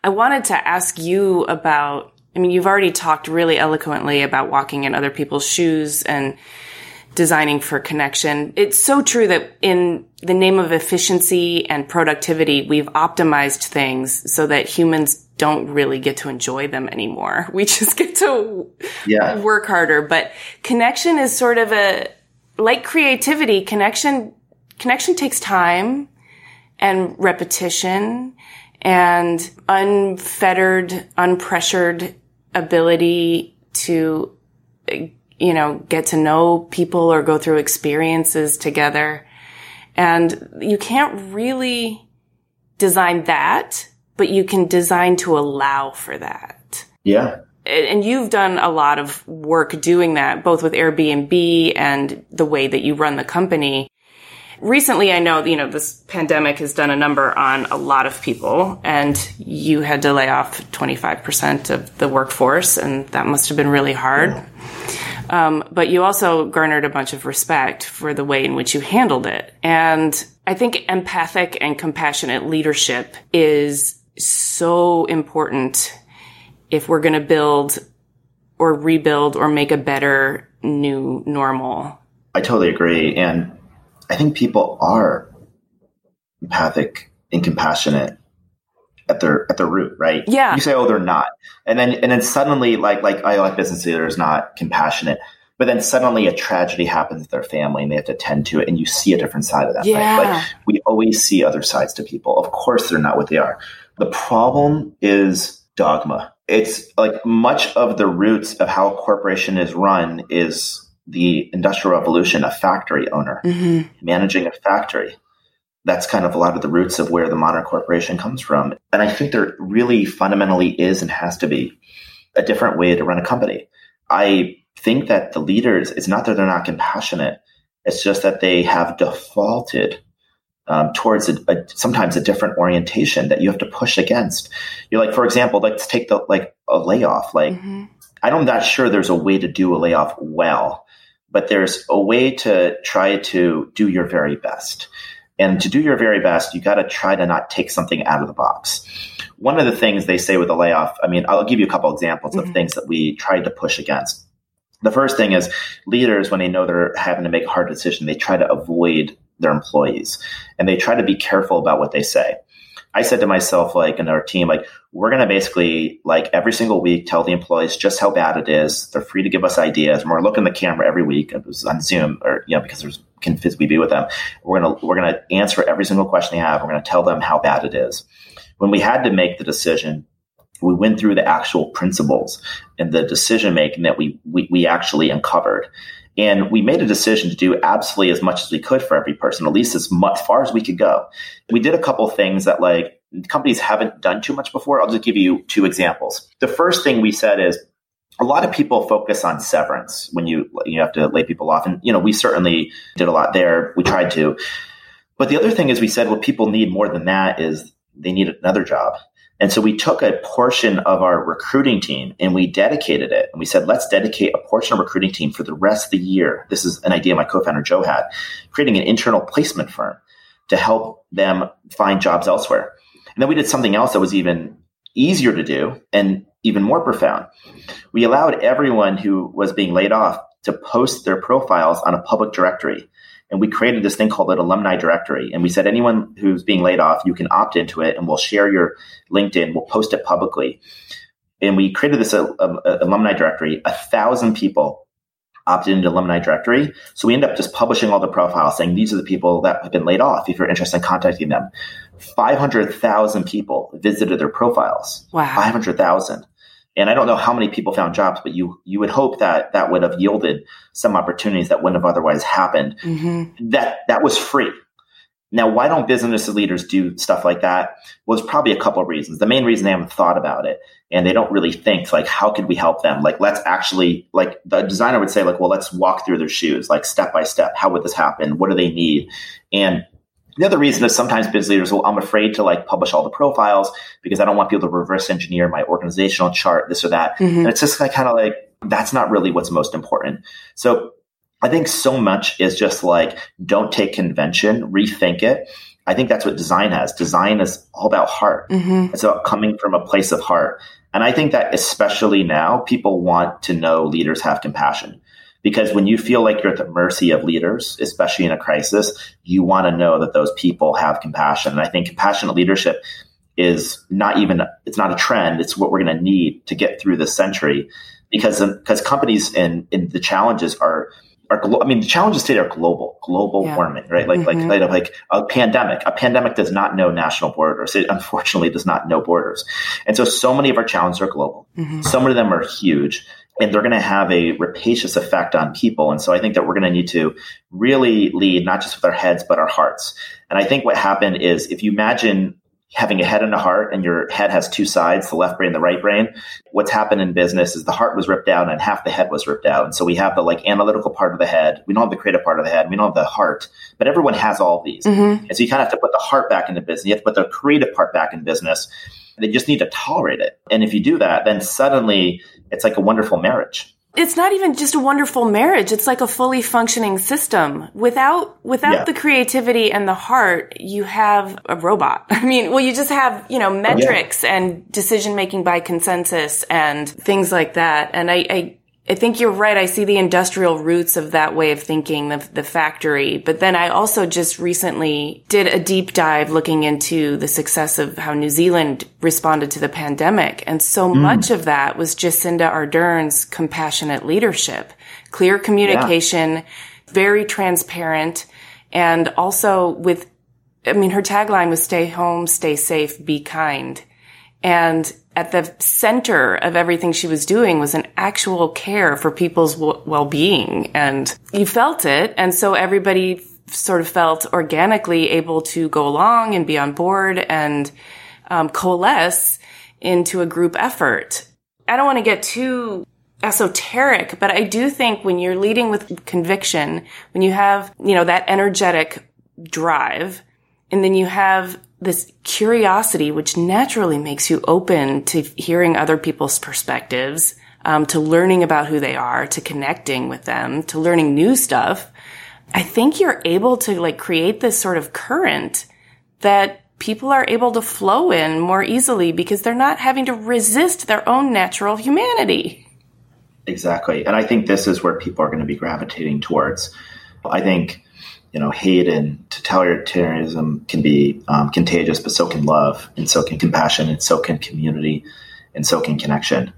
I wanted to ask you about, I mean, you've already talked really eloquently about walking in other people's shoes and designing for connection. It's so true that in the name of efficiency and productivity, we've optimized things so that humans don't really get to enjoy them anymore. We just get to Yeah. work harder. But connection is sort of a, like creativity, connection, connection takes time and repetition and unfettered, unpressured ability to, you know, get to know people or go through experiences together. And you can't really design that, but you can design to allow for that Yeah. and you've done a lot of work doing that, both with Airbnb and the way that you run the company. Recently, I know, you know, this pandemic has done a number on a lot of people and you had to lay off 25% of the workforce and that must have been really hard. Um, but you also garnered a bunch of respect for the way in which you handled it. And I think empathic and compassionate leadership is so important if we're going to build or rebuild or make a better new normal. I totally agree. And I think people are empathic and compassionate at their at their root, right? Yeah. You say, oh, they're not. And then and then suddenly like like I like business leaders not compassionate. But then suddenly a tragedy happens to their family and they have to tend to it and you see a different side of them. Yeah. Right? Like we always see other sides to people. Of course they're not what they are. The problem is dogma. It's like much of the roots of how a corporation is run is the industrial revolution, a factory owner mm-hmm. managing a factory. that's kind of a lot of the roots of where the modern corporation comes from. And I think there really fundamentally is and has to be a different way to run a company. I think that the leaders, it's not that they're not compassionate, it's just that they have defaulted um, towards a, a, sometimes a different orientation that you have to push against. You're like, for example, let's take the like a layoff. Like, mm-hmm. I'm not sure there's a way to do a layoff well, but there's a way to try to do your very best. And to do your very best, you got to try to not take something out of the box. One of the things they say with a layoff, I mean, I'll give you a couple examples mm-hmm. of things that we tried to push against. The first thing is leaders, when they know they're having to make a hard decision, they try to avoid their employees and they try to be careful about what they say. I said to myself, like, in our team, like, we're going to basically, like, every single week tell the employees just how bad it is. They're free to give us ideas. And we're looking the camera every week. It was on Zoom or, you know, because there's can physically be with them. We're going to, we're going to answer every single question they have. We're going to tell them how bad it is. When we had to make the decision, we went through the actual principles and the decision making that we, we, we actually uncovered. And we made a decision to do absolutely as much as we could for every person, at least as much far as we could go. We did a couple things that like companies haven't done too much before. I'll just give you two examples. The first thing we said is a lot of people focus on severance when you you have to lay people off, and you know we certainly did a lot there. We tried to, but the other thing is we said what people need more than that is they need another job. And so we took a portion of our recruiting team and we dedicated it. And we said, let's dedicate a portion of recruiting team for the rest of the year. This is an idea my co-founder Joe had, creating an internal placement firm to help them find jobs elsewhere. And then we did something else that was even easier to do and even more profound. We allowed everyone who was being laid off to post their profiles on a public directory. And we created this thing called an alumni directory. And we said, anyone who's being laid off, you can opt into it and we'll share your LinkedIn, we'll post it publicly. And we created this uh, uh, alumni directory. A thousand people opted into alumni directory. So we end up just publishing all the profiles saying these are the people that have been laid off if you're interested in contacting them. 500,000 people visited their profiles. Wow. 500,000. And I don't know how many people found jobs, but you you would hope that that would have yielded some opportunities that wouldn't have otherwise happened. Mm-hmm. That that was free. Now, why don't business leaders do stuff like that? Well, there's probably a couple of reasons. The main reason they haven't thought about it and they don't really think like, how could we help them? Like, let's actually, like the designer would say, like, well, let's walk through their shoes, like step by step. How would this happen? What do they need? And the other reason is sometimes business leaders will, I'm afraid to like publish all the profiles because I don't want people to reverse engineer my organizational chart, this or that. Mm-hmm. And it's just like, kind of like, that's not really what's most important. So I think so much is just like, don't take convention, rethink it. I think that's what design has. Design is all about heart. Mm-hmm. It's about coming from a place of heart. And I think that especially now, people want to know leaders have compassion. Because when you feel like you're at the mercy of leaders, especially in a crisis, you want to know that those people have compassion. And I think compassionate leadership is not even, it's not a trend. It's what we're going to need to get through this century because, because companies and, and the challenges are, are I mean, the challenges today are global, global yeah. warming, right? Like, mm-hmm. like, like a pandemic. A pandemic does not know national borders. It unfortunately does not know borders. And so, so many of our challenges are global. Mm-hmm. Some of them are huge and they're going to have a rapacious effect on people. And so I think that we're going to need to really lead not just with our heads, but our hearts. And I think what happened is if you imagine having a head and a heart and your head has two sides, the left brain, the right brain, what's happened in business is the heart was ripped out and half the head was ripped out. And so we have the like analytical part of the head. We don't have the creative part of the head. We don't have the heart, but everyone has all these. Mm-hmm. And so you kind of have to put the heart back into business. You have to put the creative part back in business. They just need to tolerate it. And if you do that, then suddenly it's like a wonderful marriage. It's not even just a wonderful marriage. It's like a fully functioning system. Without, without yeah. the creativity and the heart, you have a robot. I mean, well, you just have, you know, metrics yeah. and decision making by consensus and things like that. And I, I I think you're right. I see the industrial roots of that way of thinking, the, the factory. But then I also just recently did a deep dive looking into the success of how New Zealand responded to the pandemic. And so mm. much of that was Jacinda Ardern's compassionate leadership, clear communication, yeah. very transparent, and also with, I mean, her tagline was stay home, stay safe, be kind. And at the center of everything she was doing was an actual care for people's well-being and you felt it and so everybody sort of felt organically able to go along and be on board and um, coalesce into a group effort. I don't want to get too esoteric, but I do think when you're leading with conviction, when you have, you know, that energetic drive, and then you have this curiosity, which naturally makes you open to hearing other people's perspectives, um, to learning about who they are, to connecting with them, to learning new stuff. I think you're able to like create this sort of current that people are able to flow in more easily because they're not having to resist their own natural humanity. Exactly. And I think this is where people are going to be gravitating towards. I think, you know, hate and totalitarianism can be um, contagious, but so can love, and so can compassion, and so can community, and so can connection.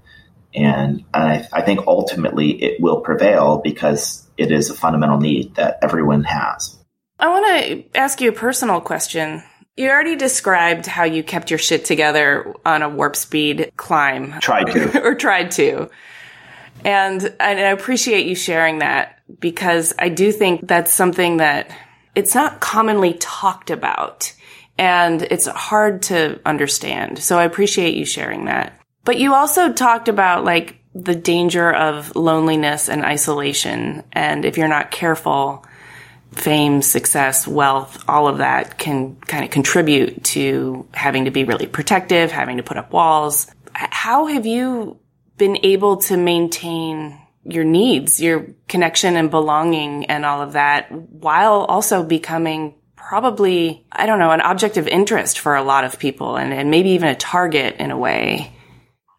And, and I, I think ultimately it will prevail because it is a fundamental need that everyone has. I want to ask you a personal question. You already described how you kept your shit together on a warp speed climb. Tried to. or tried to. And, and I appreciate you sharing that because I do think that's something that it's not commonly talked about and it's hard to understand. So I appreciate you sharing that. But you also talked about like the danger of loneliness and isolation. And if you're not careful, fame, success, wealth, all of that can kind of contribute to having to be really protective, having to put up walls. How have you been able to maintain your needs, your connection and belonging and all of that while also becoming probably, I don't know, an object of interest for a lot of people and, and maybe even a target in a way?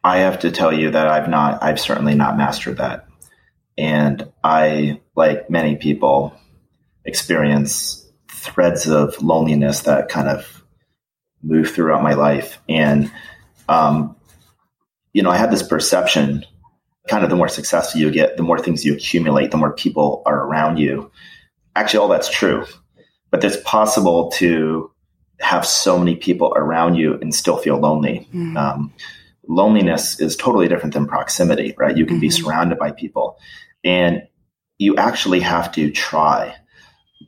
I have to tell you that I've not, I've certainly not mastered that. And I, like many people, experience threads of loneliness that kind of move throughout my life. And, um, you know, I had this perception kind of the more successful you get, the more things you accumulate, the more people are around you. Actually, all that's true, but it's possible to have so many people around you and still feel lonely. Mm. Um, loneliness is totally different than proximity, right? You can mm-hmm. be surrounded by people and you actually have to try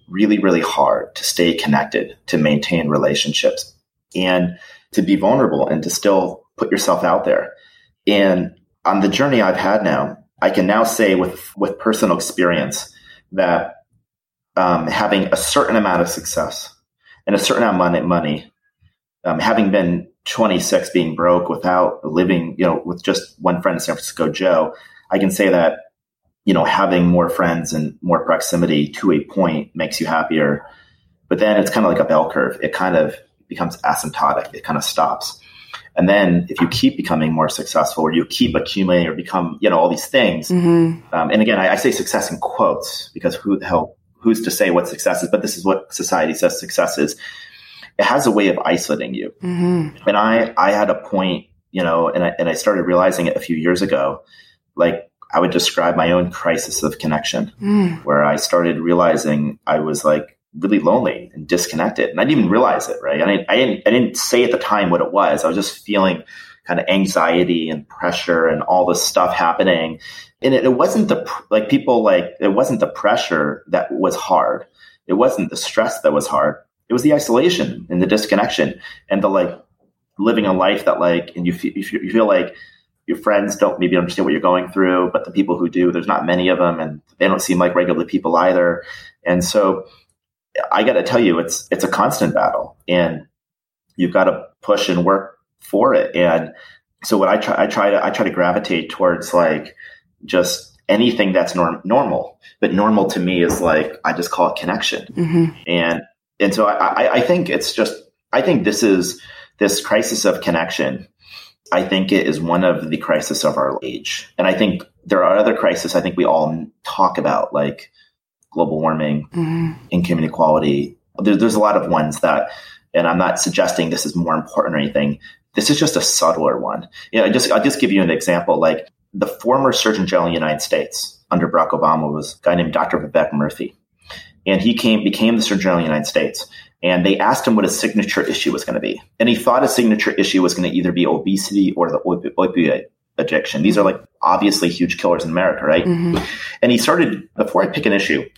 really, really hard to stay connected, to maintain relationships and to be vulnerable and to still put yourself out there. And on the journey I've had now, I can now say with, with personal experience that um, having a certain amount of success and a certain amount of money, um, having been 26 being broke without living, you know, with just one friend in San Francisco, Joe, I can say that you know, having more friends and more proximity to a point makes you happier. But then it's kind of like a bell curve. It kind of becomes asymptotic. It kind of stops. And then if you keep becoming more successful or you keep accumulating or become, you know, all these things. Mm-hmm. Um, and again, I, I, say success in quotes because who the hell, who's to say what success is? But this is what society says success is. It has a way of isolating you. Mm-hmm. And I, I had a point, you know, and I, and I started realizing it a few years ago, like I would describe my own crisis of connection, mm. where I started realizing I was like really lonely and disconnected, and I didn't even realize it. Right? I didn't, I didn't, I didn't say at the time what it was. I was just feeling kind of anxiety and pressure and all this stuff happening, and it, it wasn't the like people like it wasn't the pressure that was hard. It wasn't the stress that was hard. It was the isolation and the disconnection and the like living a life that like and you feel, you feel like your friends don't maybe understand what you're going through, but the people who do, there's not many of them, and they don't seem like regular people either. And so, I got to tell you, it's it's a constant battle, and you've got to push and work for it. And so, what I try, I try to I try to gravitate towards like just anything that's norm, normal. But normal to me is like I just call it connection, mm-hmm. and and so I, I, I think it's just I think this is this crisis of connection I think it is one of the crises of our age. And I think there are other crises I think we all talk about, like global warming, mm-hmm. income inequality. There, there's a lot of ones that, and I'm not suggesting this is more important or anything. This is just a subtler one. You know, just, I'll just give you an example. Like the former Surgeon General of the United States under Barack Obama was a guy named Dr. Vivek Murthy. And he came, became the Surgeon General of the United States and they asked him what his signature issue was going to be. And he thought his signature issue was going to either be obesity or the opioid addiction. These are like obviously huge killers in America, right? Mm-hmm. And he started, before I pick an issue,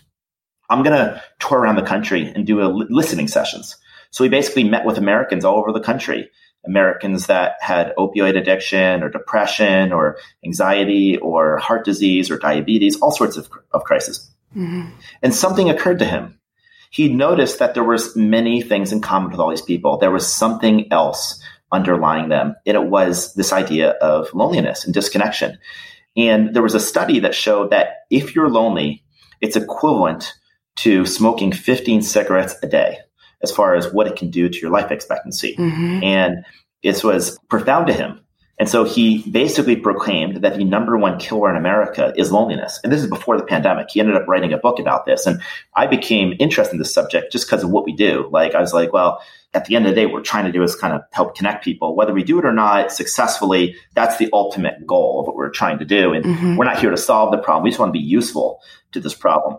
I'm going to tour around the country and do a listening sessions. So we basically met with Americans all over the country. Americans that had opioid addiction or depression or anxiety or heart disease or diabetes, all sorts of, of crises. Mm-hmm. And something occurred to him. He noticed that there was many things in common with all these people. There was something else underlying them. And it was this idea of loneliness and disconnection. And there was a study that showed that if you're lonely, it's equivalent to smoking 15 cigarettes a day as far as what it can do to your life expectancy. Mm-hmm. And this was profound to him. And so he basically proclaimed that the number one killer in America is loneliness. And this is before the pandemic. He ended up writing a book about this. And I became interested in this subject just because of what we do. Like, I was like, well, at the end of the day, what we're trying to do is kind of help connect people. Whether we do it or not successfully, that's the ultimate goal of what we're trying to do. And mm-hmm. we're not here to solve the problem. We just want to be useful to this problem.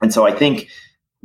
And so I think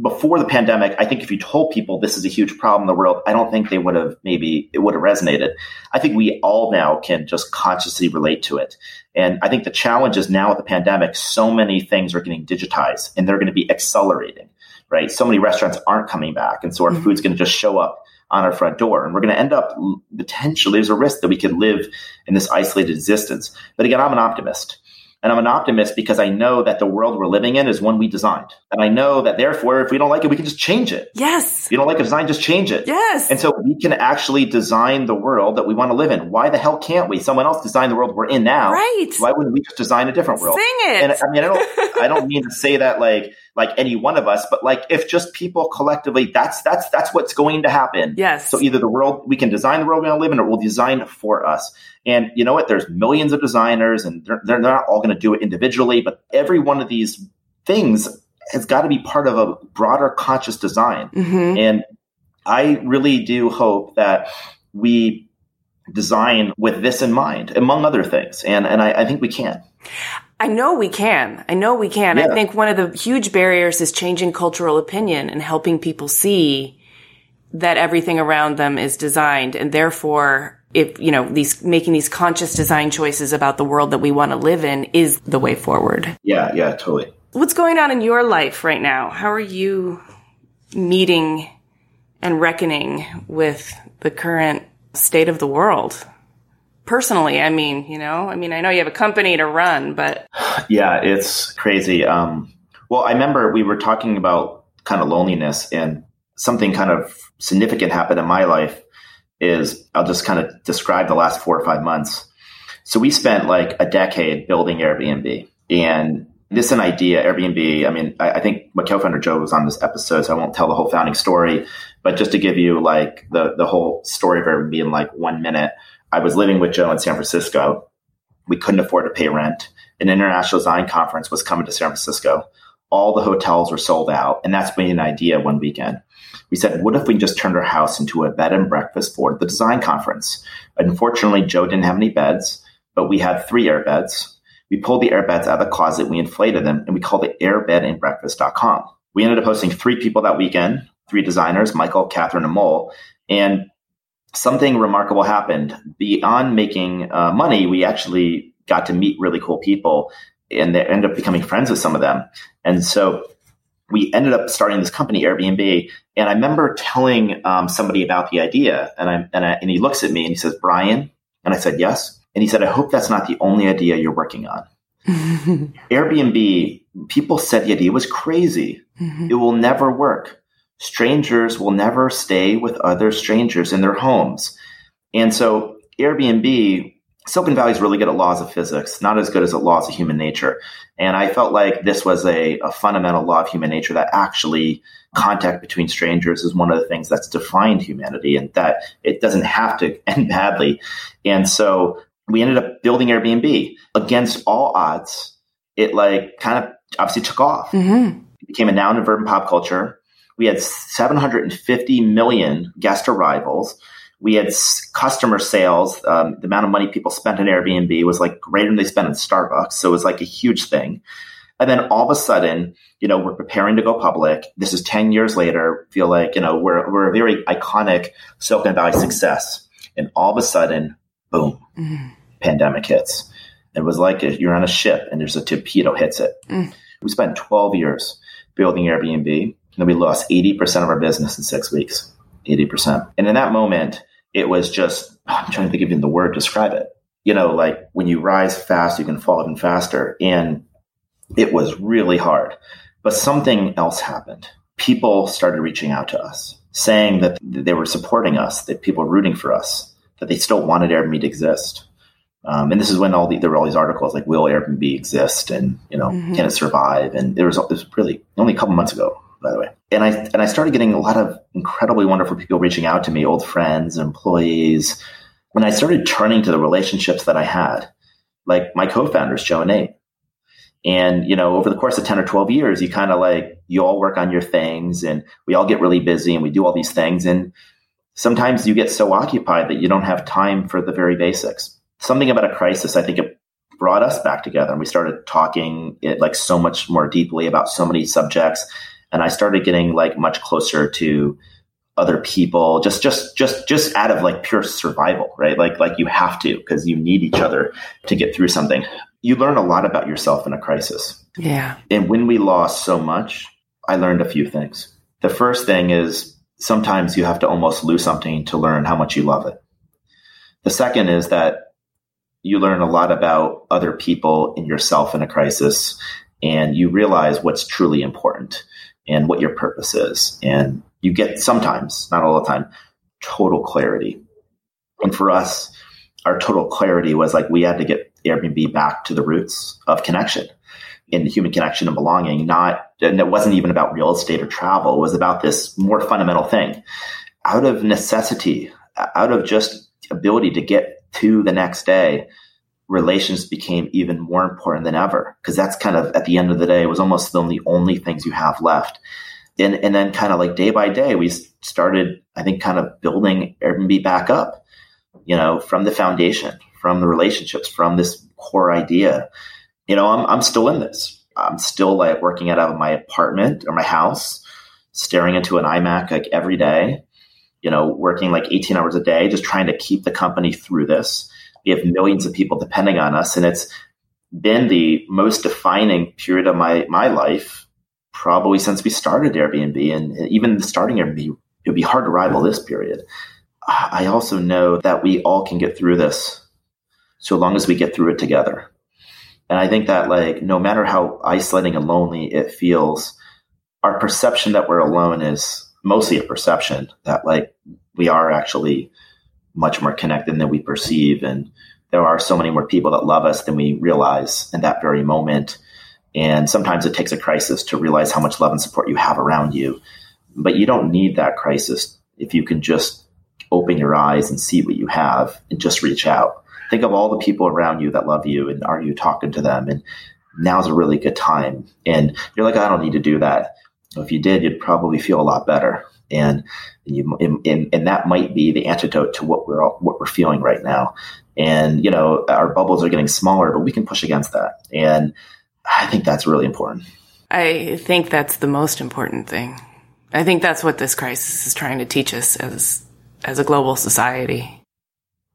before the pandemic, I think if you told people this is a huge problem in the world, I don't think they would have maybe it would have resonated. I think we all now can just consciously relate to it. And I think the challenge is now with the pandemic, so many things are getting digitized and they're going to be accelerating, right? So many restaurants aren't coming back. And so our mm-hmm. food's going to just show up on our front door. And we're going to end up potentially, there's a risk that we could live in this isolated existence. But again, I'm an optimist. And I'm an optimist because I know that the world we're living in is one we designed. And I know that therefore, if we don't like it, we can just change it. Yes. If you don't like a design, just change it. Yes. And so we can actually design the world that we want to live in. Why the hell can't we? Someone else designed the world we're in now. Right. Why wouldn't we just design a different world? Sing it. And I mean, I don't, I don't mean to say that like, like any one of us, but like if just people collectively, that's, that's, that's what's going to happen. Yes. So either the world, we can design the world we want to live in or we'll design for us. And you know what? There's millions of designers and they're, they're not all going to do it individually, but every one of these things has got to be part of a broader conscious design. Mm-hmm. And I really do hope that we design with this in mind, among other things. And, and I, I think we can. I know we can. I know we can. Yeah. I think one of the huge barriers is changing cultural opinion and helping people see that everything around them is designed and therefore if you know these making these conscious design choices about the world that we want to live in is the way forward. Yeah, yeah, totally. What's going on in your life right now? How are you meeting and reckoning with the current state of the world? Personally, I mean, you know, I mean, I know you have a company to run, but yeah, it's crazy. Um, well, I remember we were talking about kind of loneliness and something kind of significant happened in my life is I'll just kind of describe the last four or five months. So we spent like a decade building Airbnb and this is an idea, Airbnb. I mean, I, I think my co-founder Joe was on this episode, so I won't tell the whole founding story, but just to give you like the, the whole story of Airbnb in like one minute, I was living with Joe in San Francisco. We couldn't afford to pay rent. An international design conference was coming to San Francisco. All the hotels were sold out. And that's been an idea one weekend we said, what if we just turned our house into a bed and breakfast for the design conference? Unfortunately, Joe didn't have any beds, but we had three air beds. We pulled the air beds out of the closet, we inflated them, and we called it airbedandbreakfast.com. We ended up hosting three people that weekend, three designers, Michael, Catherine, and Amol. And something remarkable happened. Beyond making uh, money, we actually got to meet really cool people and they ended up becoming friends with some of them. And so we ended up starting this company, Airbnb. And I remember telling um, somebody about the idea, and I, and I, and he looks at me and he says, "Brian," and I said, "Yes." And he said, "I hope that's not the only idea you're working on." Airbnb, people said the idea was crazy. Mm-hmm. It will never work. Strangers will never stay with other strangers in their homes. And so Airbnb, Silicon Valley is really good at laws of physics, not as good as at laws of human nature. And I felt like this was a, a fundamental law of human nature that actually contact between strangers is one of the things that's defined humanity and that it doesn't have to end badly. And so we ended up building Airbnb against all odds. It like kind of obviously took off. Mm-hmm. It became a noun and verb in pop culture. We had 750 million guest arrivals. We had customer sales. Um, the amount of money people spent on Airbnb was like greater than they spent in Starbucks. So it was like a huge thing. And then all of a sudden, you know, we're preparing to go public. This is 10 years later. Feel like, you know, we're, we're a very iconic Silicon Valley success. And all of a sudden, boom, mm. pandemic hits. It was like you're on a ship and there's a torpedo hits it. Mm. We spent 12 years building Airbnb and we lost 80% of our business in six weeks. 80%. And in that moment, it was just, I'm trying to think of even the word to describe it. You know, like when you rise fast, you can fall even faster. And it was really hard. But something else happened. People started reaching out to us saying that they were supporting us, that people were rooting for us that they still wanted Airbnb to exist. Um, and this is when all the, there were all these articles like, will Airbnb exist? And, you know, mm-hmm. can it survive? And there was, it was really only a couple months ago, by the way. And I, and I started getting a lot of incredibly wonderful people reaching out to me, old friends, employees. And I started turning to the relationships that I had, like my co-founders, Joe and Nate. And, you know, over the course of 10 or 12 years, you kind of like, you all work on your things and we all get really busy and we do all these things. And sometimes you get so occupied that you don't have time for the very basics. Something about a crisis, I think it brought us back together and we started talking it like so much more deeply about so many subjects. And I started getting like much closer to other people just just just just out of like pure survival right? Like like you have to because you need each other to get through something. You learn a lot about yourself in a crisis. Yeah. And when we lost so much i learned a few things. The first thing is sometimes you have to almost lose something to learn how much you love it. The second is that you learn a lot about other people and yourself in a crisis, and you realize what's truly important and what your purpose is. And you get sometimes, not all the time, total clarity. And for us, our total clarity was like we had to get Airbnb back to the roots of connection in human connection and belonging, not, and it wasn't even about real estate or travel. It was about this more fundamental thing. Out of necessity, out of just ability to get to the next day, relations became even more important than ever. Cause that's kind of at the end of the day, it was almost the only, only things you have left. And, and then kind of like day by day, we started, I think, kind of building Airbnb back up, you know, from the foundation, from the relationships, from this core idea you know, I'm, I'm still in this. I'm still like working out of my apartment or my house, staring into an iMac like every day, you know, working like 18 hours a day, just trying to keep the company through this. We have millions of people depending on us. And it's been the most defining period of my, my life, probably since we started Airbnb. And even starting Airbnb, it would be hard to rival this period. I also know that we all can get through this so long as we get through it together. And I think that like no matter how isolating and lonely it feels, our perception that we're alone is mostly a perception that like we are actually much more connected than we perceive. And there are so many more people that love us than we realize in that very moment. And sometimes it takes a crisis to realize how much love and support you have around you. But you don't need that crisis if you can just open your eyes and see what you have and just reach out think of all the people around you that love you and are you talking to them? And now's a really good time. And you're like, I don't need to do that. If you did, you'd probably feel a lot better. And you, and, and that might be the antidote to what we're all, what we're feeling right now. And you know, our bubbles are getting smaller, but we can push against that. And I think that's really important. I think that's the most important thing. I think that's what this crisis is trying to teach us as as a global society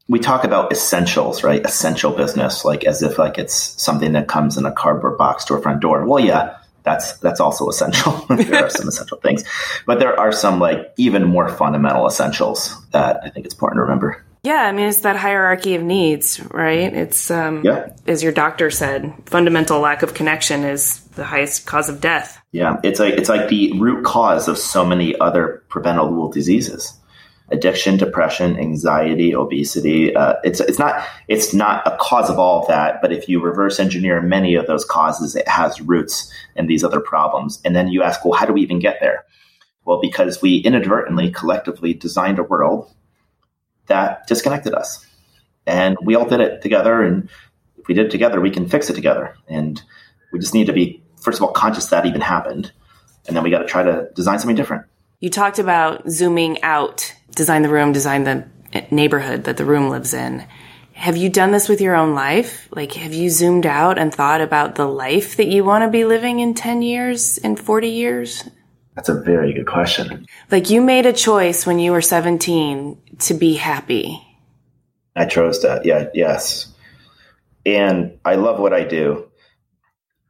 we talk about essentials, right? Essential business, like as if like it's something that comes in a cardboard box to a front door. Well, yeah, that's that's also essential. there are some essential things, but there are some like even more fundamental essentials that I think it's important to remember. Yeah, I mean it's that hierarchy of needs, right? It's um, Yeah. as your doctor said, fundamental lack of connection is the highest cause of death. Yeah, it's like it's like the root cause of so many other preventable diseases: addiction, depression, anxiety, obesity. Uh, it's it's not it's not a cause of all of that, but if you reverse engineer many of those causes, it has roots in these other problems. And then you ask, well, how do we even get there? Well, because we inadvertently, collectively designed a world that disconnected us, and we all did it together. And if we did it together, we can fix it together. And we just need to be first of all conscious that even happened, and then we got to try to design something different. You talked about zooming out, design the room, design the neighborhood that the room lives in. Have you done this with your own life? Like, have you zoomed out and thought about the life that you want to be living in 10 years, in 40 years? That's a very good question. Like, you made a choice when you were 17 to be happy. I chose that. Yeah, yes. And I love what I do.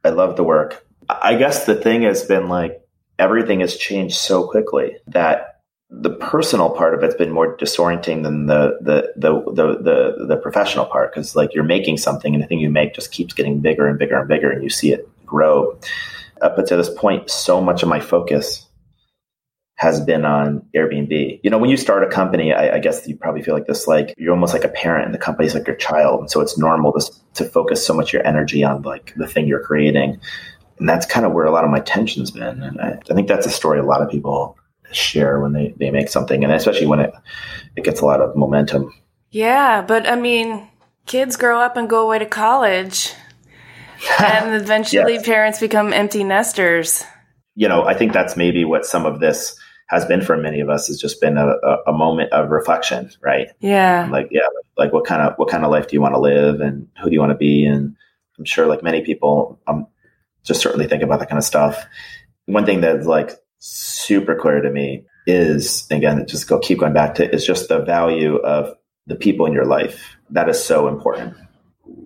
I love the work. I guess the thing has been like everything has changed so quickly that the personal part of it's been more disorienting than the the the the the, the professional part because like you're making something and the thing you make just keeps getting bigger and bigger and bigger and you see it grow. Up to this point, so much of my focus has been on Airbnb. You know, when you start a company, I, I, guess you probably feel like this, like you're almost like a parent and the company's like your child. And so it's normal to, to focus so much your energy on like the thing you're creating. And that's kind of where a lot of my tension's been. And I, I think that's a story a lot of people share when they, they make something. And especially when it, it gets a lot of momentum. Yeah. But I mean, kids grow up and go away to college and eventually Yes. parents become empty nesters. You know, I think that's maybe what some of this has been for many of us has just been a, a, a moment of reflection, right? Yeah. like yeah like what kind of what kind of life do you want to live and who do you want to be and i'm sure like many people um just certainly think about that kind of stuff one thing that's like super clear to me is again just go keep going back to is just the value of the people in your life that is so important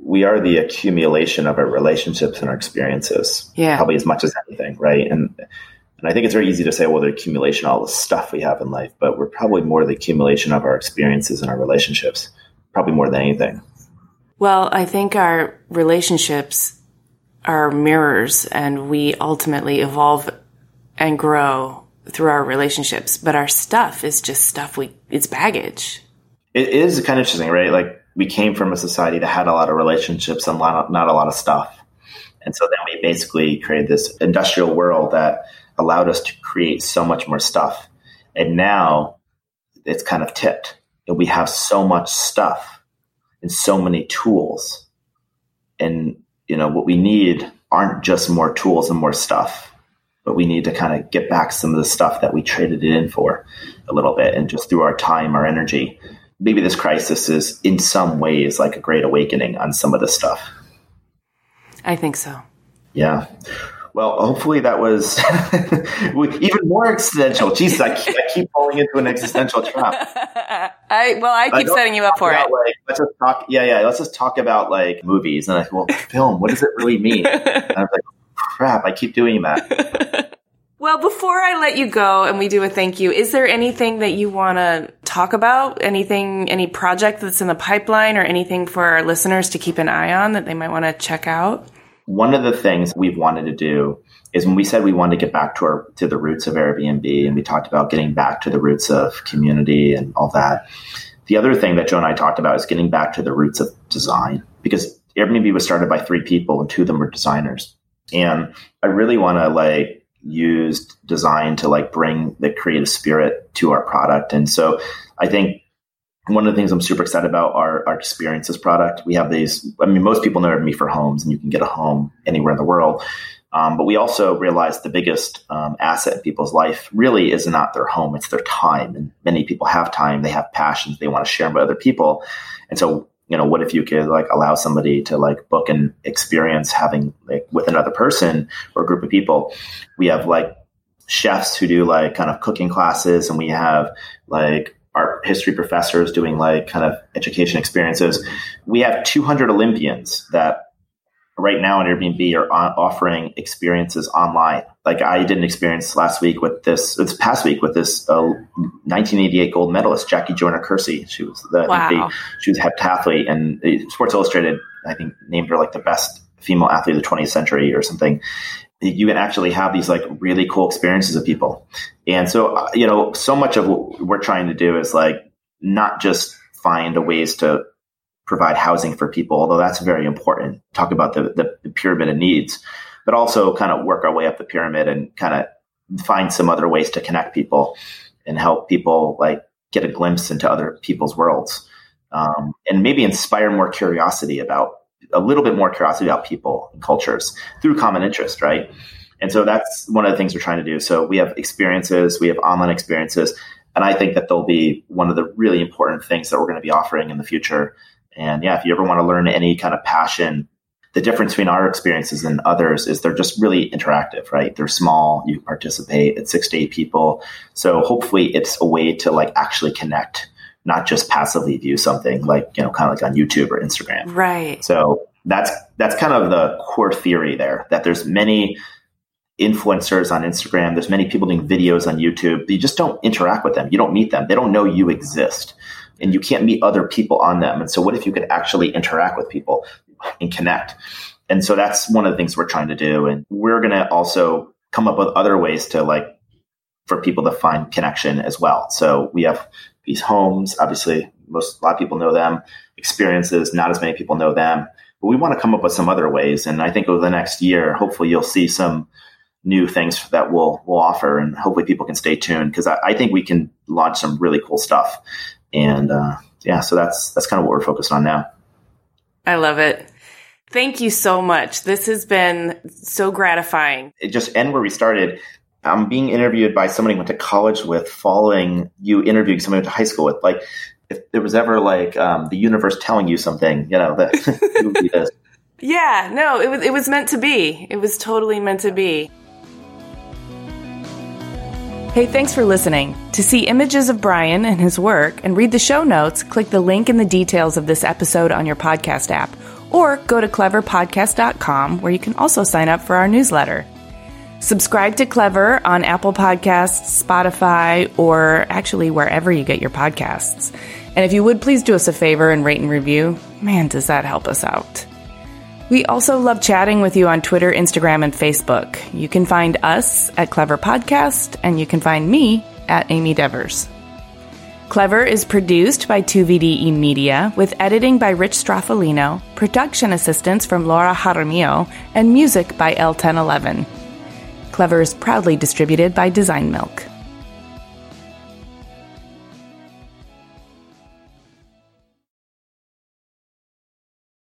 we are the accumulation of our relationships and our experiences Yeah. probably as much as anything right and and I think it's very easy to say, well, the accumulation of all the stuff we have in life, but we're probably more the accumulation of our experiences and our relationships, probably more than anything. Well, I think our relationships are mirrors and we ultimately evolve and grow through our relationships, but our stuff is just stuff we, it's baggage. It is kind of interesting, right? Like we came from a society that had a lot of relationships and not a lot of stuff. And so then we basically created this industrial world that allowed us to create so much more stuff. And now it's kind of tipped. And we have so much stuff and so many tools. And, you know, what we need aren't just more tools and more stuff, but we need to kind of get back some of the stuff that we traded it in for a little bit and just through our time, our energy. Maybe this crisis is in some ways like a great awakening on some of this stuff. I think so. Yeah. Well, hopefully that was even more existential. Jesus, I keep, I keep falling into an existential trap. I well, I keep don't oh, setting you up for it. Like, let's just talk. Yeah, yeah. Let's just talk about like movies. And I go, well, film. What does it really mean? And I was like, crap. I keep doing that. Well, before I let you go and we do a thank you, is there anything that you want to talk about? Anything, any project that's in the pipeline or anything for our listeners to keep an eye on that they might want to check out? One of the things we've wanted to do is when we said we wanted to get back to our to the roots of Airbnb, and we talked about getting back to the roots of community and all that. The other thing that Joe and I talked about is getting back to the roots of design because Airbnb was started by three people and two of them were designers. And I really want to like use design to like bring the creative spirit to our product. And so I think one of the things I'm super excited about are our experiences product. We have these, I mean, most people know Airbnb for homes and you can get a home anywhere in the world. Um, but we also realize the biggest um, asset in people's life really is not their home, it's their time. And many people have time, they have passions, they want to share with other people. And so, you know, what if you could like allow somebody to like book an experience having like with another person or group of people? We have like chefs who do like kind of cooking classes and we have like art history professors doing like kind of education experiences. We have 200 Olympians that right now on Airbnb are offering experiences online. Like I didn't experience last week with this, this past week with this uh, 1988 gold medalist, Jackie Joyner Kersee. She was the, wow. the, she was heptathlete and Sports Illustrated, I think named her like the best female athlete of the 20th century or something. You can actually have these like really cool experiences of people. And so, uh, you know, so much of what we're trying to do is like not just find ways to provide housing for people, although that's very important. Talk about the, the pyramid of needs, but also kind of work our way up the pyramid and kind of find some other ways to connect people and help people like get a glimpse into other people's worlds. Um, and maybe inspire more curiosity about a little bit more curiosity about people and cultures through common interest, right? And so that's one of the things we're trying to do. So we have experiences, we have online experiences, and I think that they'll be one of the really important things that we're going to be offering in the future and yeah, if you ever want to learn any kind of passion, the difference between our experiences and others is they're just really interactive, right? They're small, you participate, it's six to eight people. So hopefully it's a way to like actually connect, not just passively view something like, you know, kind of like on YouTube or Instagram. Right. So that's that's kind of the core theory there, that there's many influencers on Instagram, there's many people doing videos on YouTube. You just don't interact with them. You don't meet them. They don't know you exist and you can't meet other people on them. And so, what if you could actually interact with people and connect? And so, that's one of the things we're trying to do. And we're going to also come up with other ways to like for people to find connection as well. So, we have these homes, obviously, most a lot of people know them, experiences, not as many people know them. But we want to come up with some other ways. And I think over the next year, hopefully, you'll see some new things that we'll we'll offer, and hopefully people can stay tuned because I, I, think we can launch some really cool stuff and uh, yeah, so that's that's kind of what we're focused on now. I love it. Thank you so much. This has been so gratifying. It just end where we started. I'm being interviewed by somebody I went to college with, following you interviewing somebody I went to high school with. Like, if there was ever like um, the universe telling you something, you know, that it would be this. Yeah, no, it was it was meant to be. It was totally meant to be. Hey, thanks for listening. To see images of Brian and his work and read the show notes, click the link in the details of this episode on your podcast app, or go to cleverpodcast.com where you can also sign up for our newsletter. Subscribe to Clever on Apple Podcasts, Spotify, or actually wherever you get your podcasts. And if you would please do us a favor and rate and review, man, does that help us out. We also love chatting with you on Twitter, Instagram, and Facebook. You can find us at Clever Podcast, and you can find me at Amy Devers. Clever is produced by 2VDE Media with editing by Rich Stroffolino, production assistance from Laura Jaramillo, and music by El Ten Eleven. Clever is proudly distributed by Design Milk.